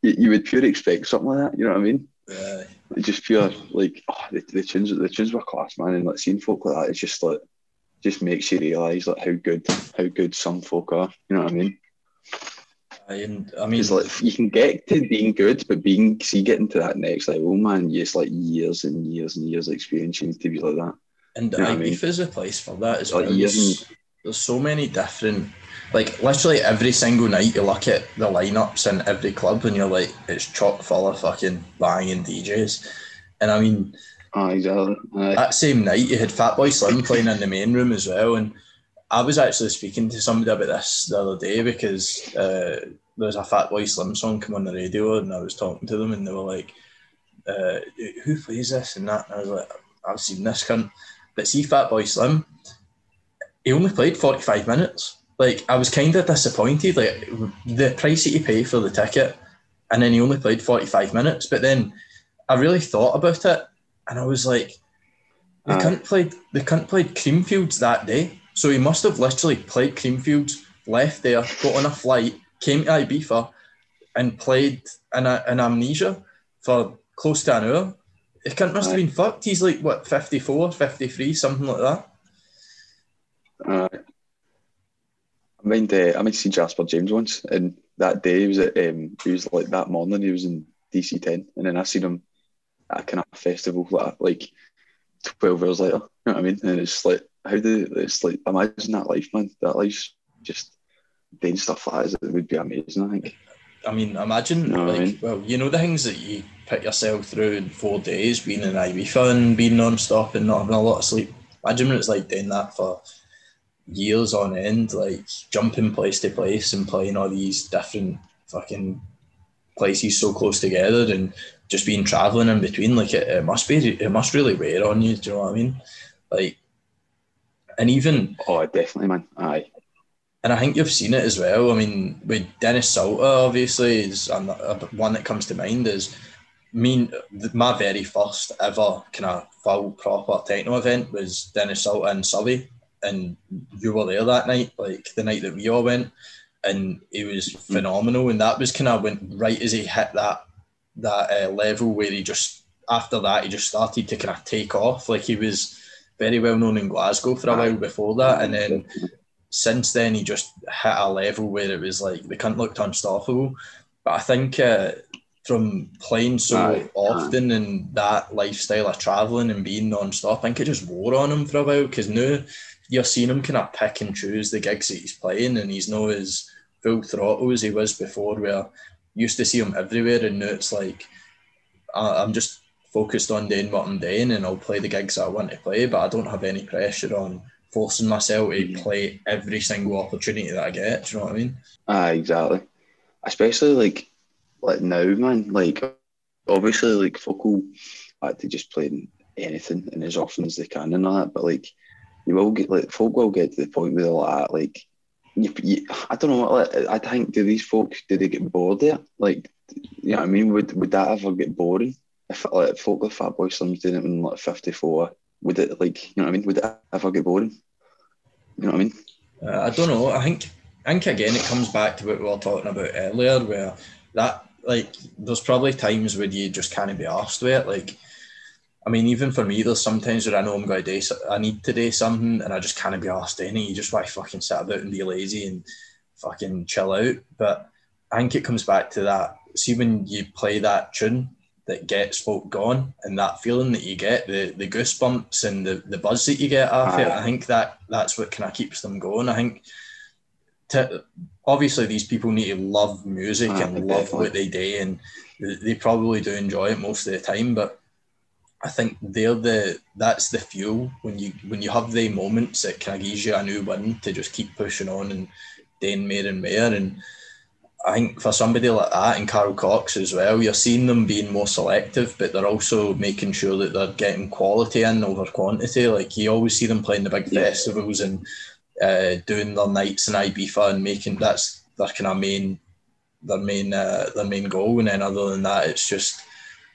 you, you would pure expect something like that. You know what I mean? It's just pure like oh, the, the tunes, the tunes were class, man. And like seeing folk like that, it's just like just makes you realise like how good how good some folk are. You know what I mean? and I mean, It's like you can get to being good, but being see getting to that next level, man, it's like years and years and years of experience you need to be like that. And you know what I mean? Is a place for that as Like, well. There's, there's so many different, like literally every single night you look at the lineups in every club and you're like, it's chock full of fucking banging DJs. And I mean, Ah, exactly. Aye. that same night you had Fatboy Slim playing in the main room as well. And I was actually speaking to somebody about this the other day because uh, there was a Fatboy Slim song come on the radio and I was talking to them and they were like, uh, "Who plays this?" and that. And I was like, "I've seen this cunt." But see, Fatboy Slim, he only played forty five minutes. Like I was kind of disappointed. Like the price that you pay for the ticket, and then he only played forty five minutes. But then I really thought about it, and I was like, the Aye. cunt played the cunt played Creamfields that day, so he must have literally played Creamfields, left there, got on a flight, came to Ibiza, and played in, a, in Amnesia for close to an hour. The cunt must have been fucked. He's like what 54, 53, something like that. Uh, I mind, uh, I mind seeing Jasper James once, and that day he was at, um, he was like that morning he was in DC ten, and then I seen him at a kind of festival like, like twelve hours later. You know what I mean? And it's like how do it's like imagine that life, man. That life's just doing stuff like that. It would be amazing. I think. I mean, imagine No, I like mean- well, you know the things that you put yourself through in four days, being in Ibiza and being non-stop and not having a lot of sleep. Imagine what it's like doing that for years on end, like jumping place to place and playing all these different fucking places so close together and just being traveling in between. Like it, it must be, it must really wear on you. Do you know what I mean? Like, and even Oh, definitely, man. Aye. and I think you've seen it as well. I mean, with Denis Sulta, obviously, is one that comes to mind is mean my very first ever kind of full proper techno event was Denis Sulta and Surrey, and you were there that night, like the night that we all went, and it was phenomenal. And that was kind of went right as he hit that that uh, level where he just after that he just started to kind of take off. Like he was very well known in Glasgow for a while before that, and then since then he just hit a level where it was like the cunt looked unstoppable. But I think uh, from playing so aye, often aye. and that lifestyle of traveling and being non-stop, I think it just wore on him for a while because now you're seeing him kind of pick and choose the gigs that he's playing and he's not as full throttle as he was before where used to see him everywhere and now it's like I'm just focused on doing what I'm doing and I'll play the gigs that I want to play but I don't have any pressure on forcing myself to mm. play every single opportunity that I get. Do you know what I mean? Ah, exactly. Especially like like now, man. Like obviously, like folk will like to just play anything and as often as they can and all that. But like you will get like folk will get to the point where they're like, like you, you, I don't know like, I think. Do these folks do they get bored there? Like, you know what I mean? Would would that ever get boring? If like folk like Fatboy Slim's doing it in like fifty four, would it like you know what I mean? Would it ever get boring? You know what I mean? Uh, I don't know. I think I think again it comes back to what we were talking about earlier, where that like there's probably times where you just can't be asked with it. Like, I mean, even for me, there's sometimes where I know I'm going to do, I need to do something, and I just can't be asked any. You just want to fucking sit about and be lazy and fucking chill out. But I think it comes back to that. See, when you play that tune that gets folk gone, and that feeling that you get, the the goosebumps and the, the buzz that you get after it, I think that that's what kind of keeps them going. I think to, obviously these people need to love music ah, and definitely. love what they do, and they probably do enjoy it most of the time. But I think they're the that's the fuel when you when you have the moments that kind of gives you a new wind to just keep pushing on and doing more and more. And I think for somebody like that and Carl Cox as well, you're seeing them being more selective, but they're also making sure that they're getting quality in over quantity. Like you always see them playing the big yeah. festivals and uh, doing their nights in Ibiza and making that's their kind of main their main uh, their main goal. And then other than that, it's just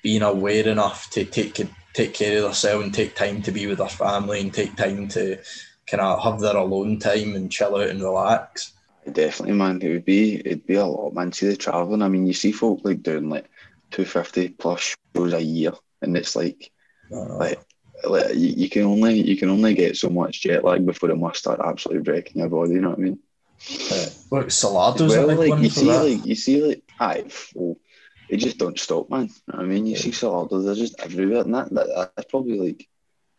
being aware enough to take take care of themselves and take time to be with their family and take time to kind of have their alone time and chill out and relax. Definitely, man. It would be it'd be a lot, man. See the traveling. I mean, you see folk like doing like two fifty plus shows a year, and it's like, like like, you, can only you can only get so much jet lag before it must start absolutely breaking your body. You know what I mean? Uh, look, Solardo's well, like you see, that. like you see, like I, well, they just don't stop, man. You know I mean, you yeah. see Solardo, they're just everywhere, and that, that that probably like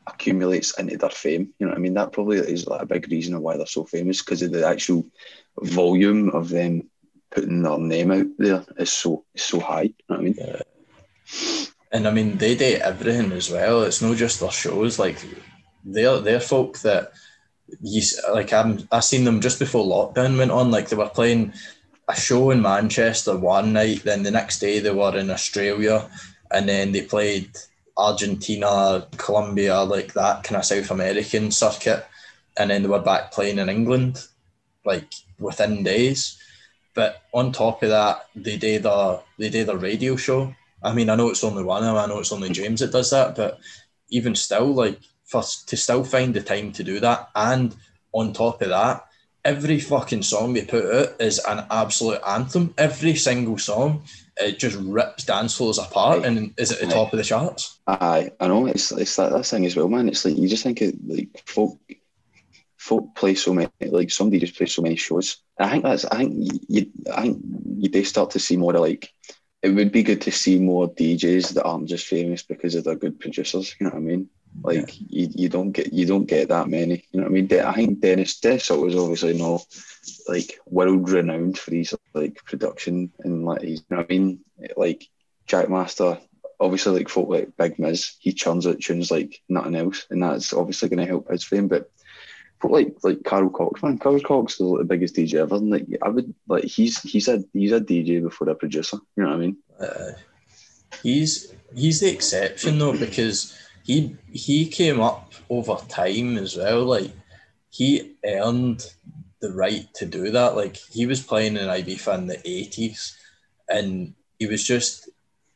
accumulates into their fame. You know what I mean? That probably is like a big reason of why they're so famous because of the actual volume of them putting their name out there is so is so high. You know what I mean? Yeah. And I mean, they do everything as well. It's not just their shows. Like they're they're folk that you like. I'm I seen them just before lockdown went on. Like they were playing a show in Manchester one night, then the next day they were in Australia, and then they played Argentina, Colombia, like that kind of South American circuit, and then they were back playing in England, like within days. But on top of that, they did a they did a radio show I mean, I know it's only one, I know it's only James that does that, but even still, like, for to still find the time to do that, and on top of that, every fucking song they put out is an absolute anthem. Every single song, it just rips dance floors apart and is at the top of the charts. Aye, I know it's it's that, that thing as well, man. It's like you just think it like folk folk play so many like somebody just plays so many shows. I think that's I think you I think you do start to see more of like it would be good to see more DJs that aren't just famous because of their good producers. You know what I mean? Like yeah. you, you don't get you don't get that many. You know what I mean? I think Denis Denis was obviously no like world renowned for his like production and like you know what I mean? Like Jackmaster, obviously like folk like Big Miz, he churns out tunes like nothing else, and that's obviously going to help his fame. But like like Carl Cox, man, Carl Cox is like the biggest DJ ever. Like I would like he's he's a he's a DJ before a producer. You know what I mean? Uh, he's he's the exception though because he he came up over time as well. Like he earned the right to do that. Like he was playing in Ibiza in the eighties, and he was just,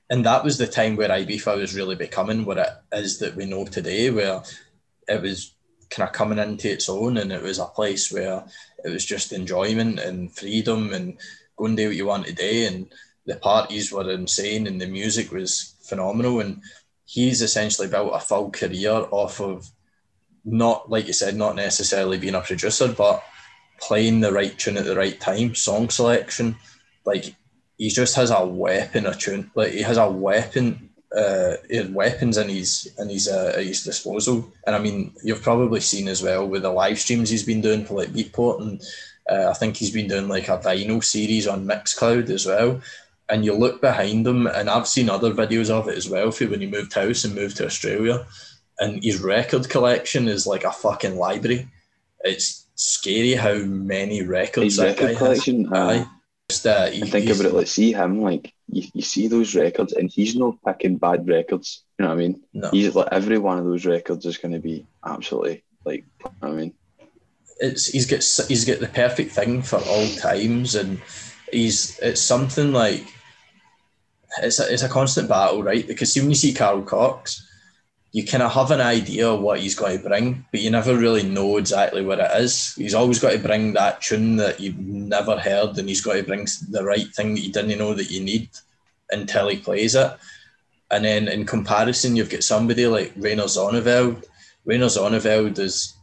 and that was the time where Ibiza was really becoming what it is that we know today, where it was kind of coming into its own, and it was a place where it was just enjoyment and freedom and go and do what you want to do. And the parties were insane, and the music was phenomenal. And he's essentially built a full career off of not, like you said, not necessarily being a producer, but playing the right tune at the right time, song selection, like he just has a weapon of tune. Like he has a weapon, uh, has weapons in his in his uh, at his disposal. And I mean, you've probably seen as well with the live streams he's been doing for like Beatport, and uh, I think he's been doing like a vinyl series on Mixcloud as well. And you look behind him, and I've seen other videos of it as well. For when he moved house and moved to Australia, and his record collection is like a fucking library. It's scary how many records His that guy record collection, has. uh. Just, uh, he- I think about it, like see him, like you, you see those records, and he's not picking bad records. You know what I mean? No. He's like every one of those records is going to be absolutely like. you know I mean, it's he's got he's got the perfect thing for all times, and he's it's something like it's a, it's a constant battle, right? Because see, when you see Carl Cox, you kind of have an idea of what he's going to bring, but you never really know exactly what it is. He's always got to bring that tune that you've never heard, and he's got to bring the right thing that you didn't know that you need until he plays it. And then in comparison, you've got somebody like Rainer Zonneveld. Rainer Zonneveld is,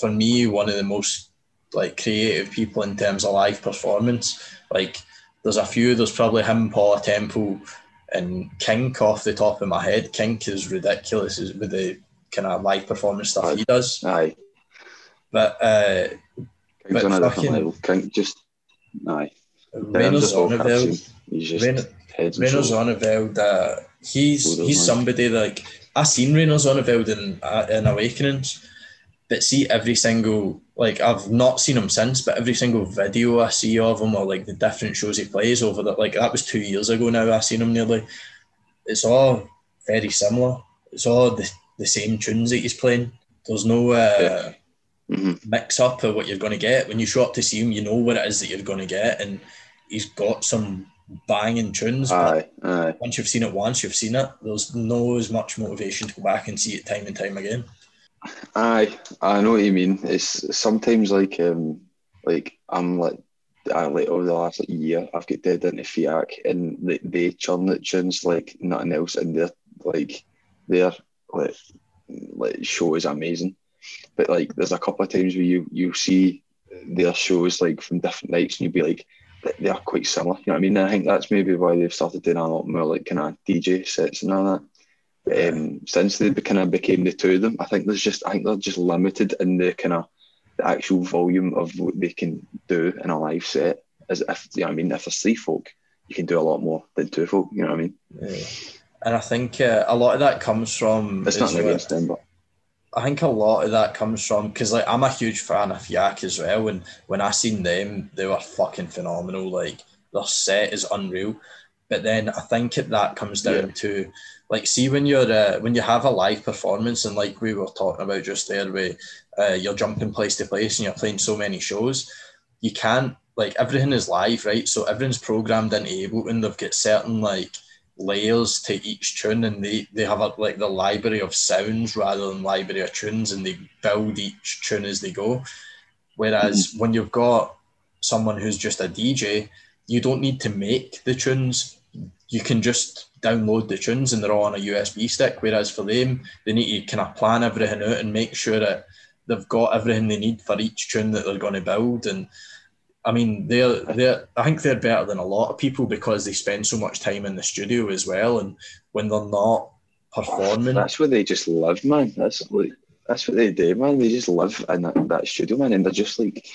for me, one of the most like creative people in terms of live performance. Like, there's a few. There's probably him, Paula Temple, and Kink off the top of my head. Kink is ridiculous with the kind of live performance stuff he does. aye, But uh, Kink's But on a different level. King just aye. Rainer Terms of all Zonneveld, He's just Rainer- heads and Rainer shoulders. Zonneveld, uh, he's he's somebody like I seen Rainer Zonneveld in uh, in Awakenings, but see every single like I've not seen him since, but every single video I see of him or like the different shows he plays over that like that was two years ago now I've seen him nearly. It's all very similar. It's all the, the same tunes that he's playing. There's no uh. Mhm. mix up of what you're going to get. When you show up to see him, you know what it is that you're going to get, and he's got some banging tunes. but Aye, aye. once you've seen it once, you've seen it. There's no as much motivation to go back and see it time and time again. Aye, I know what you mean. It's sometimes like um like I'm like I like over the last like year I've got dead into FJAAK and they, they churn it tunes like nothing else and they're like their like like show is amazing. But like there's a couple of times where you you see their shows like from different nights and you'll be like they are quite similar. You know what I mean? And I think that's maybe why they've started doing a lot more like kind of DJ sets and all that um, since they kind of became the two of them, I think there's just I think they're just limited in the kind of the actual volume of what they can do in a live set. As if you know what I mean, if there's three folk, you can do a lot more than two folk. You know what I mean? Yeah. And I think uh, a lot of that comes from. It's well- against them, but I think a lot of that comes from because like I'm a huge fan of Yak as well, and when I seen them, they were fucking phenomenal. Like their set is unreal. But then I think it, that comes down Yeah. to like see when you're uh, when you have a live performance and like we were talking about just there, where uh, you're jumping place to place and you're playing so many shows, you can't like everything is live, right? So everything's programmed into Ableton. They've got certain like layers to each tune and they, they have a, like the library of sounds rather than library of tunes and they build each tune as they go. Whereas when you've got someone who's just a DJ, you don't need to make the tunes. You can just download the tunes and they're all on a USB stick. Whereas for them, they need to kind of plan everything out and make sure that they've got everything they need for each tune that they're going to build. And I mean, they're they're I think they're better than a lot of people because they spend so much time in the studio as well. And when they're not performing, that's where they just live, man. That's like that's what they do, man. They just live in that, that studio, man, and they're just like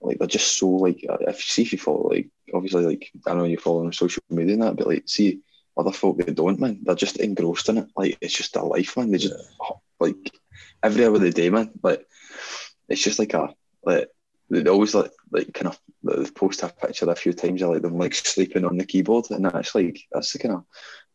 like they're just so like if you see if you follow like obviously like I know you follow on social media and that, but like see other folk that don't, man, they're just engrossed in it. Like it's just their life, man. They just oh, like every hour of the day, man. Like it's just like a like they always like like kind of they post a picture a few times of like them like sleeping on the keyboard, and that's like that's the kind of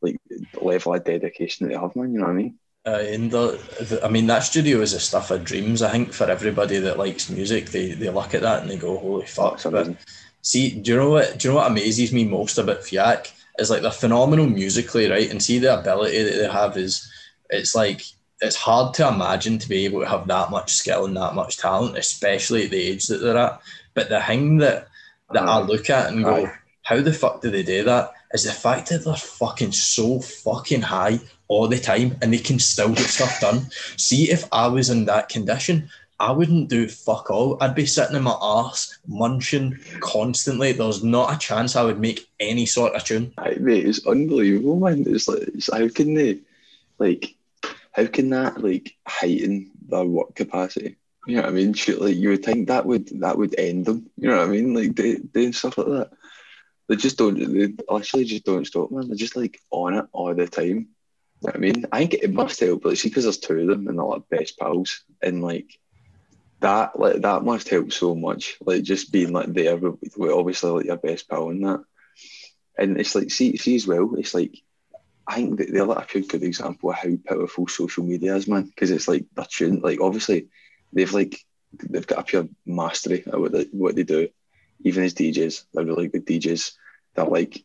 like level of dedication that they have, man. You know what I mean? Uh, and the, the, I mean, that studio is a stuff of dreams. I think for everybody that likes music, they, they look at that and they go, "Holy fuck!" But see, do you know what? Do you know what amazes me most about FJAAK is like they're phenomenal musically, right? And see the ability that they have is, it's like it's hard to imagine to be able to have that much skill and that much talent, especially at the age that they're at. But the thing that that I look at and go, Aye. how the fuck do they do that? Is the fact that they're fucking so fucking high all the time and they can still get stuff done. See, if I was in that condition, I wouldn't do fuck all. I'd be sitting in my arse munching constantly. There's not a chance I would make any sort of tune. Mate, it's unbelievable, man. It's like, it's, how can they, like, how can that like heighten their work capacity? You know what I mean? Like you would think that would that would end them. You know what I mean? Like they doing stuff like that. They just don't. They literally just don't stop, man. They're just like on it all the time. You know what I mean? I think it must help, but see, because there's two of them and they're like best pals, and like that, like that must help so much. Like just being like there with, with obviously like your best pal and that, and it's like see, see as well. It's like I think that they're like a good example of how powerful social media is, man. Because it's like they're tuned, like obviously they've like they've got a pure mastery of what they, what they do. Even as DJs, they're really good DJs. They're like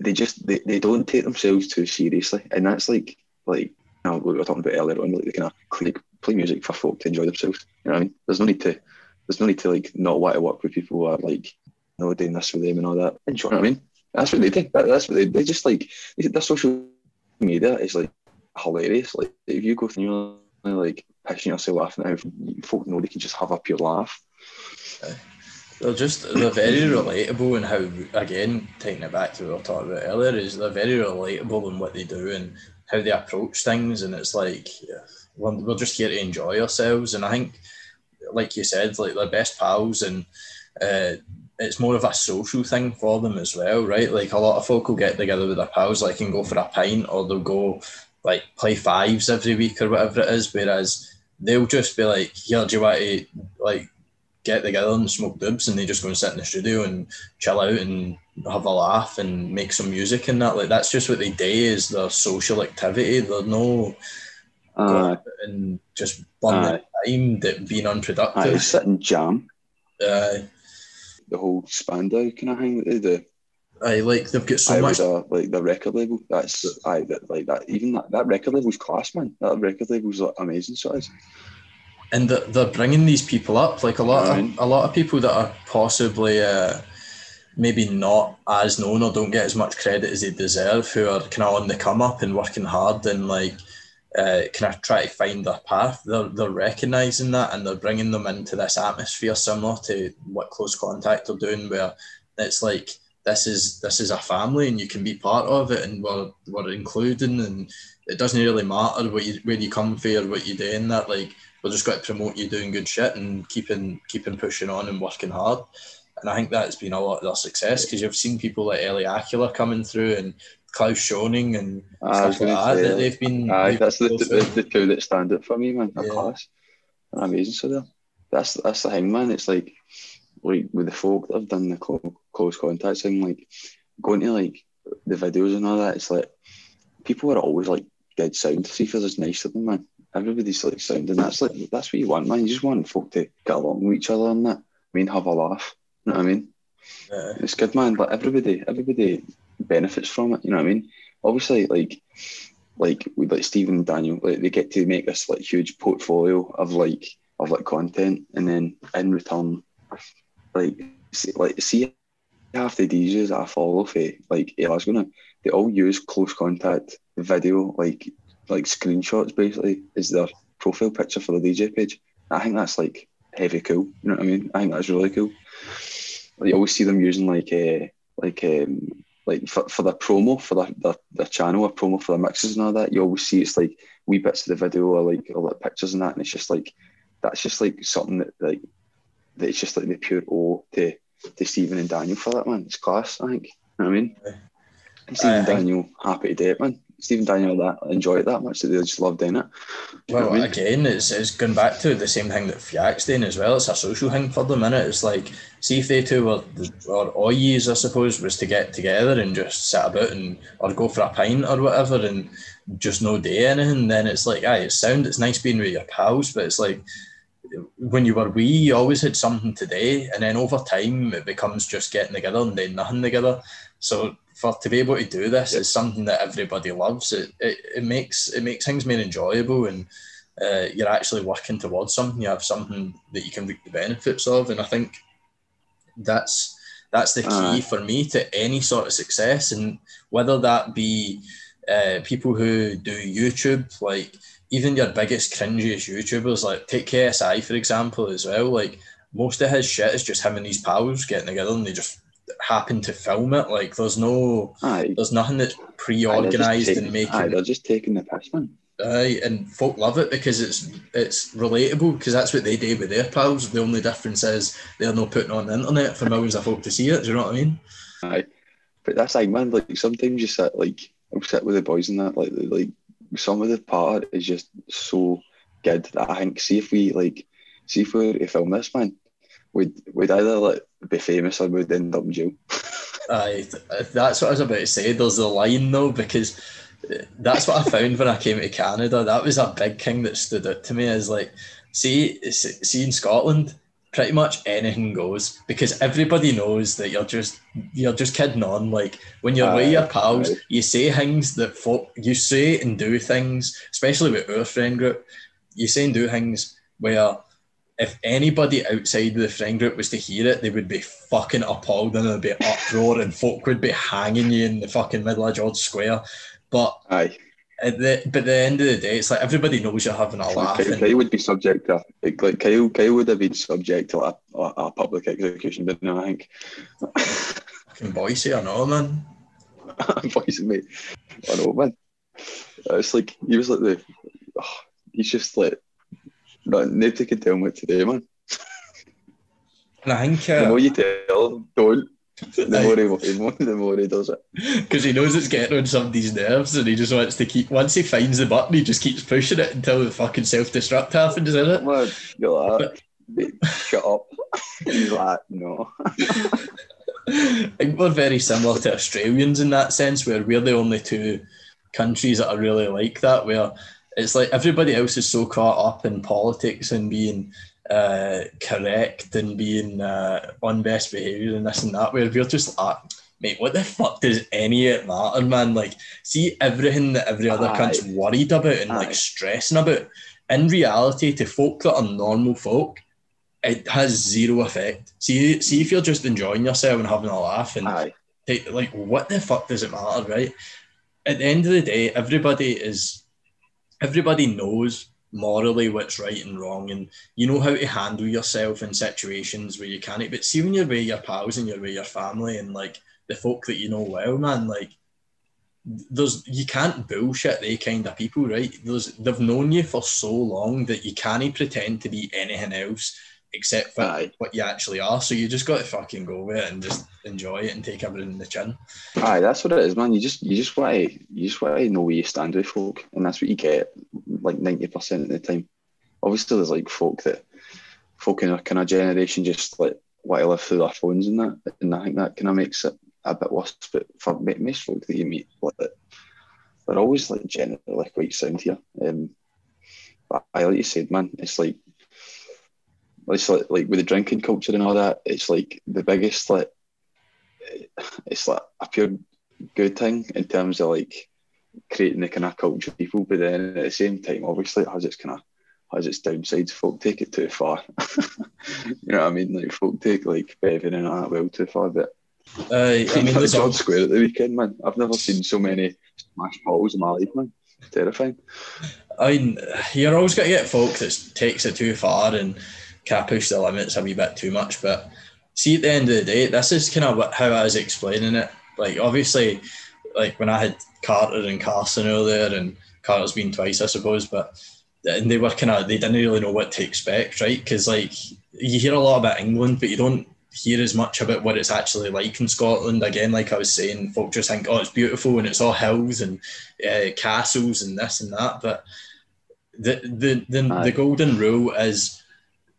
they just they, they don't take themselves too seriously, and that's like like you know, we were talking about earlier on, like they kind of like, play music for folk to enjoy themselves. You know what I mean? There's no need to there's no need to like not want to work with people who are like you know doing this for them and all that. Enjoy. You know what I mean? That's what they do. That, that's what they, they just like. Their social media is like hilarious. Like if you go through, you're like pissing yourself laughing how folk know they can just have a pure laugh. They're just they're very relatable and how again taking it back to what we were talking about earlier is they're very relatable in what they do and how they approach things and it's like yeah, we're, just here to enjoy ourselves and I think like you said like they're best pals and uh, it's more of a social thing for them as well, right? Like a lot of folk will get together with their pals, like and go for a pint, or they'll go like play fives every week or whatever it is. Whereas they'll just be like, "Here, do you want to like get together and smoke dibs?" And they just go and sit in the studio and chill out and have a laugh and make some music and that. Like that's just what they do is their social activity. They're no uh, and just burn uh, time that being unproductive. I sit and jam. Uh, the whole Spandau kind of thing that they do. I like they've got so I much. Uh, like the record label. That's I that like that. Even that, that record label's class, man. That record label's like, amazing. So it's. And the, they're bringing these people up, like a lot of a lot of people that are possibly uh, maybe not as known or don't get as much credit as they deserve, who are kind of on the come up and working hard and like uh, kind of try to find their path. They're, they're recognizing that and they're bringing them into this atmosphere similar to what close contact are doing, where it's like this is this is a family and you can be part of it and we're, we're including and it doesn't really matter what you, where you come from or what you do in that like we're just got to promote you doing good shit and keeping keeping pushing on and working hard and I think that's been a lot of their success because you've seen people like Ellie Acula coming through and Klaus Schöning and uh, stuff like that, that they've been. Aye, that's the, the, the, two that stand out for me, man. Yeah. Class, They're amazing. So there, that's that's the thing, man. It's like like with the folk that have done the close contact thing, like going to like the videos and all that. It's like people are always like dead sound. See if it's nice to them, man. Everybody's like sounding. That's like that's what you want, man. You just want folk to get along with each other and that. I mean, have a laugh. You know what I mean? Yeah. It's good, man. But everybody, everybody benefits from it. You know what I mean? Obviously, like like with like Stephen and Daniel, like they get to make this like huge portfolio of like of like content, and then in return, like see, like see half the DJs that I follow for like eh, gonna they all use close contact video like like screenshots basically is their profile picture for the DJ page. I think that's like heavy cool. You know what I mean? I think that's really cool. You always see them using like a uh, like um, like for, for the promo for the, the, the channel, a promo for the mixes and all that, you always see it's like wee bits of the video or like all the pictures and that, and it's just like that's just like something that like that it's just like the pure O to to Stephen and Daniel for that man. It's class, I think. You know what I mean? Stephen and Daniel, happy to do it, man. Stephen Daniel that enjoy it that much that they just love doing it. well, I mean? again, it's, it's going back to the same thing that FJAAK's doing as well. It's a social thing for them, innit? It's like, see if they two were, or all years, I suppose, was to get together and just sit about and, or go for a pint or whatever and just no day anything, then it's like, aye, it's sound, it's nice being with your pals, but it's like, when you were wee, you always had something today, and then over time it becomes just getting together and then nothing together. So for to be able to do this is something that everybody loves. It, it, it makes it makes things more enjoyable and uh, you're actually working towards something. You have something that you can reap the benefits of, and I think that's that's the key uh, for me to any sort of success. And whether that be uh, people who do YouTube, like even your biggest cringiest YouTubers, like take KSI for example as well. Like most of his shit is just him and his pals getting together and they just happen to film it. Like there's no, Aye. there's nothing that's Aye, pre-organized taking- and making. Aye, they're just taking the piss, man. Aye, and folk love it because it's it's relatable because that's what they do with their pals. The only difference is they're not putting on the internet for millions of folk to see it. Do you know what I mean? Aye. But that's like man, like sometimes you sit like I'll sit with the boys and that, like like some of the part is just so good that I think see if we like see if we were to film this man, we'd we'd either like be famous or we'd end up in jail. Aye, that's what I was about to say. There's a line though because uh, that's what I found when I came to Canada. That was a big thing that stood out to me. Is like, see, see in Scotland, pretty much anything goes because everybody knows that you're just you're just kidding on. Like when you're with your pals, aye. you say things that folk you say and do things, especially with our friend group. You say and do things where if anybody outside the friend group was to hear it, they would be fucking appalled and there'd be uproar and folk would be hanging you in the fucking middle of George Square. But Aye. at the but at the end of the day, it's like everybody knows you're having a laugh. Kyle, And, Kyle would be subject to like Kyle Kyle would have been subject to like, a, a, public execution, didn't he, I think. *laughs* fucking Boyce, I know, man. voice mate. I know, man. It's like he was like the. oh, he's just like. No, nobody can tell him what to do, man. And I think The more you tell don't. The more he, more, the more he does it. because he knows it's getting on somebody's nerves and he just wants to keep once he finds the button he just keeps pushing it until the fucking self-destruct happens in it Man, you're like, "Mate, shut up. *laughs* He's like, no. I think we're very similar to Australians in that sense where we're the only two countries that are really like that where it's like everybody else is so caught up in politics and being uh, correct and being uh, on best behaviour and this and that where we're just like mate what the fuck does any of it matter man like see everything that every other Aye. cunt's worried about and Aye. like stressing about in reality to folk that are normal folk it has zero effect see see if you're just enjoying yourself and having a laugh and Aye. take, like what the fuck does it matter right at the end of the day everybody is everybody knows morally what's right and wrong and you know how to handle yourself in situations where you can't. But see when you're with your pals and you're with your family and like the folk that you know well man like there's you can't bullshit they kind of people right? There's they've known you for so long that you can't pretend to be anything else except for Aye. what you actually are so you just got to fucking go with it and just enjoy it and take everything in the chin Aye, that's what it is, man. You just you just want to you just want to know where you stand with folk, and that's what you get like ninety percent of the time. Obviously, there's like folk that folk in our kind of generation just like want to live through their phones and that, and I think that kind of makes it a bit worse. But for mo- most folk that you meet, like, they're always like generally quite sound here. Um, but I like you said, man, it's like it's like like with the drinking culture and all that. It's like the biggest like it's like a pure good thing in terms of like creating the kind of culture of people, but then at the same time, obviously, it has its kind of has its downsides. Folk take it too far. *laughs* you know what I mean? Like folk take like bevin and all that well too far. But uh, I mean there's *laughs* George all, Square at the weekend, man. I've never seen so many smash bottles in my life, man. Terrifying. I mean, you're always going to get folk that takes it too far and kind of push the limits a wee bit too much. But see, at the end of the day, this is kind of how I was explaining it. Like, obviously, like when I had Carter and Carson earlier, and Carter's been twice, I suppose, but and they were kind of they didn't really know what to expect, right? Because like you hear a lot about England, but you don't hear as much about what it's actually like in Scotland. Again, like I was saying, folk just think, oh, it's beautiful and it's all hills and uh, castles and this and that. But the the the, the golden rule is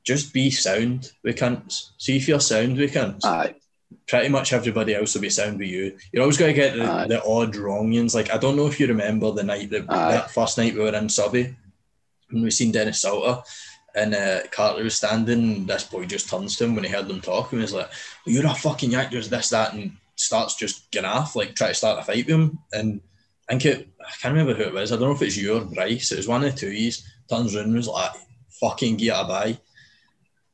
just be sound with cunts. See if you're sound with cunts. Aye. Pretty much everybody else will be sound with you. You're always going to get the, the odd wrongians. Like I don't know if you remember the night that Aye. that first night we were in Subby when we seen Denis Sulta and uh, Carter was standing. And this boy just turns to him when he heard them talk and was like, "You're a fucking actor, this that," and starts just getting off like try to start a fight with him. And I think it, I can't remember who it was. I don't know if it's you or Bryce. It was one of the two. He's turns around and was like, "Fucking get a bye."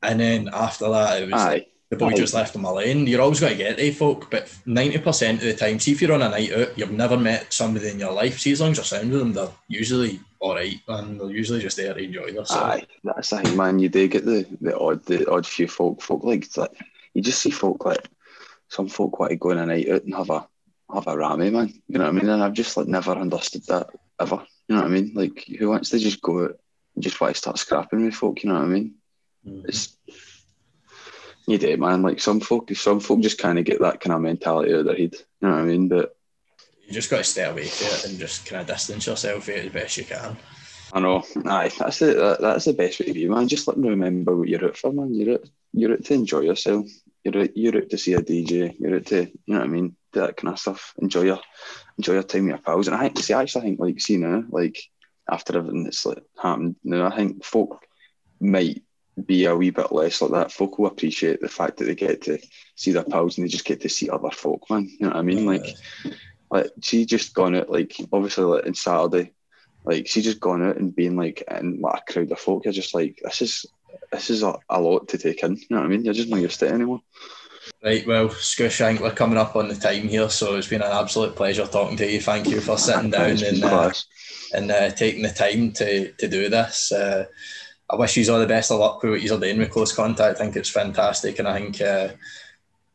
And then after that, it was Aye. the boy Aye. just left him alone. You're always going to get they folk, but 90% of the time, see if you're on a night out, you've never met somebody in your life. See, as long as you're sound with them, they're usually all right, and They're usually just there to enjoy themselves. Aye, that's the thing, man. You do get the, the odd the odd few folk folk like that. You just see folk like some folk want to go on a night out and have a have a rammy, man. You know what I mean? And I've just like never understood that ever. You know what I mean? Like who wants to just go out and just want to start scrapping with folk? You know what I mean? Mm-hmm. It's you do, man. Like some folk, some folk just kind of get that kind of mentality out of their head. You know what I mean? But you just got to stay away from it and just kind of distance yourself from it as best you can. I know. Aye, that's the that, that's the best way to be, man. Just let me remember what you're out for, man. You're out, you're out to enjoy yourself. You're out, you're out to see a DJ. You're out to, you know what I mean, do that kind of stuff. Enjoy your enjoy your time with your pals. And I think, see, I actually think, like, see now, like after everything that's like happened, now I think folk might be a wee bit less like that. Folk will appreciate the fact that they get to see their pals and they just get to see other folk, man. You know what I mean? Like, like she just gone out like obviously like in Saturday, like she just gone out and being like in like a crowd of folk. You're just like this is this is a, a lot to take in. You know what I mean? You're just not used to it anymore. Right, well, Scoosh, I think we're coming up on the time here, so it's been an absolute pleasure talking to you. Thank you for sitting down and uh, and uh, taking the time to to do this. Uh, I wish you all the best of luck with what you're doing with close contact. I think it's fantastic, and I think uh,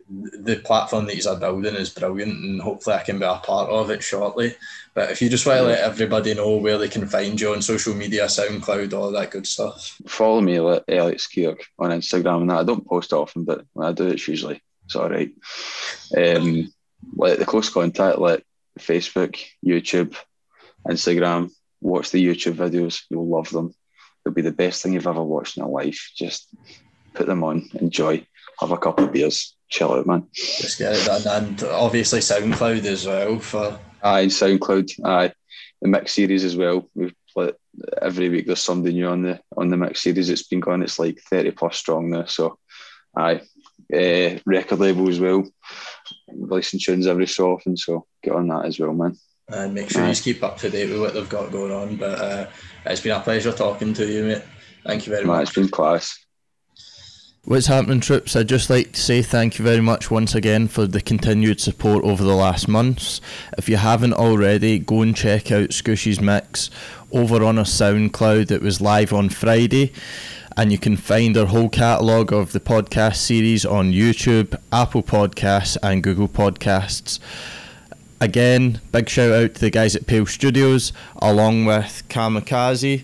the platform that you're building is brilliant, and hopefully I can be a part of it shortly. But if you just want to let everybody know where they can find you on social media, SoundCloud, all that good stuff. Follow me Elliott Skeoch on Instagram and. I don't post often, but when I do, it's usually it's all right. Um, like the close contact, like Facebook, YouTube, Instagram. Watch the YouTube videos. You'll love them. It'll be the best thing you've ever watched in your life. Just put them on, enjoy, have a couple of beers, chill out, man. Just get it done, and obviously SoundCloud as well for. Aye, SoundCloud. Aye, the mix series as well. We've every week there's somebody new on the on the mix series. It's been going. It's like thirty plus strong now. So, aye, uh, record label as well. Releasing tunes every so often. So get on that as well, man. And make sure you keep up to date with what they've got going on. But uh, it's been a pleasure talking to you, mate. Thank you very man, much. It's been class. What's happening, troops? I'd just like to say thank you very much once again for the continued support over the last months. If you haven't already, go and check out Scooshy's Mix over on our SoundCloud. It was live on Friday, and you can find our whole catalogue of the podcast series on YouTube, Apple Podcasts, and Google Podcasts. Again, big shout out to the guys at Pale Studios, along with Kamikaze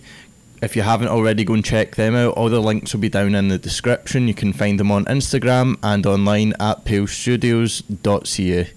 if you haven't already, go and check them out. All the links will be down in the description. You can find them on Instagram and online at palestudios.ca.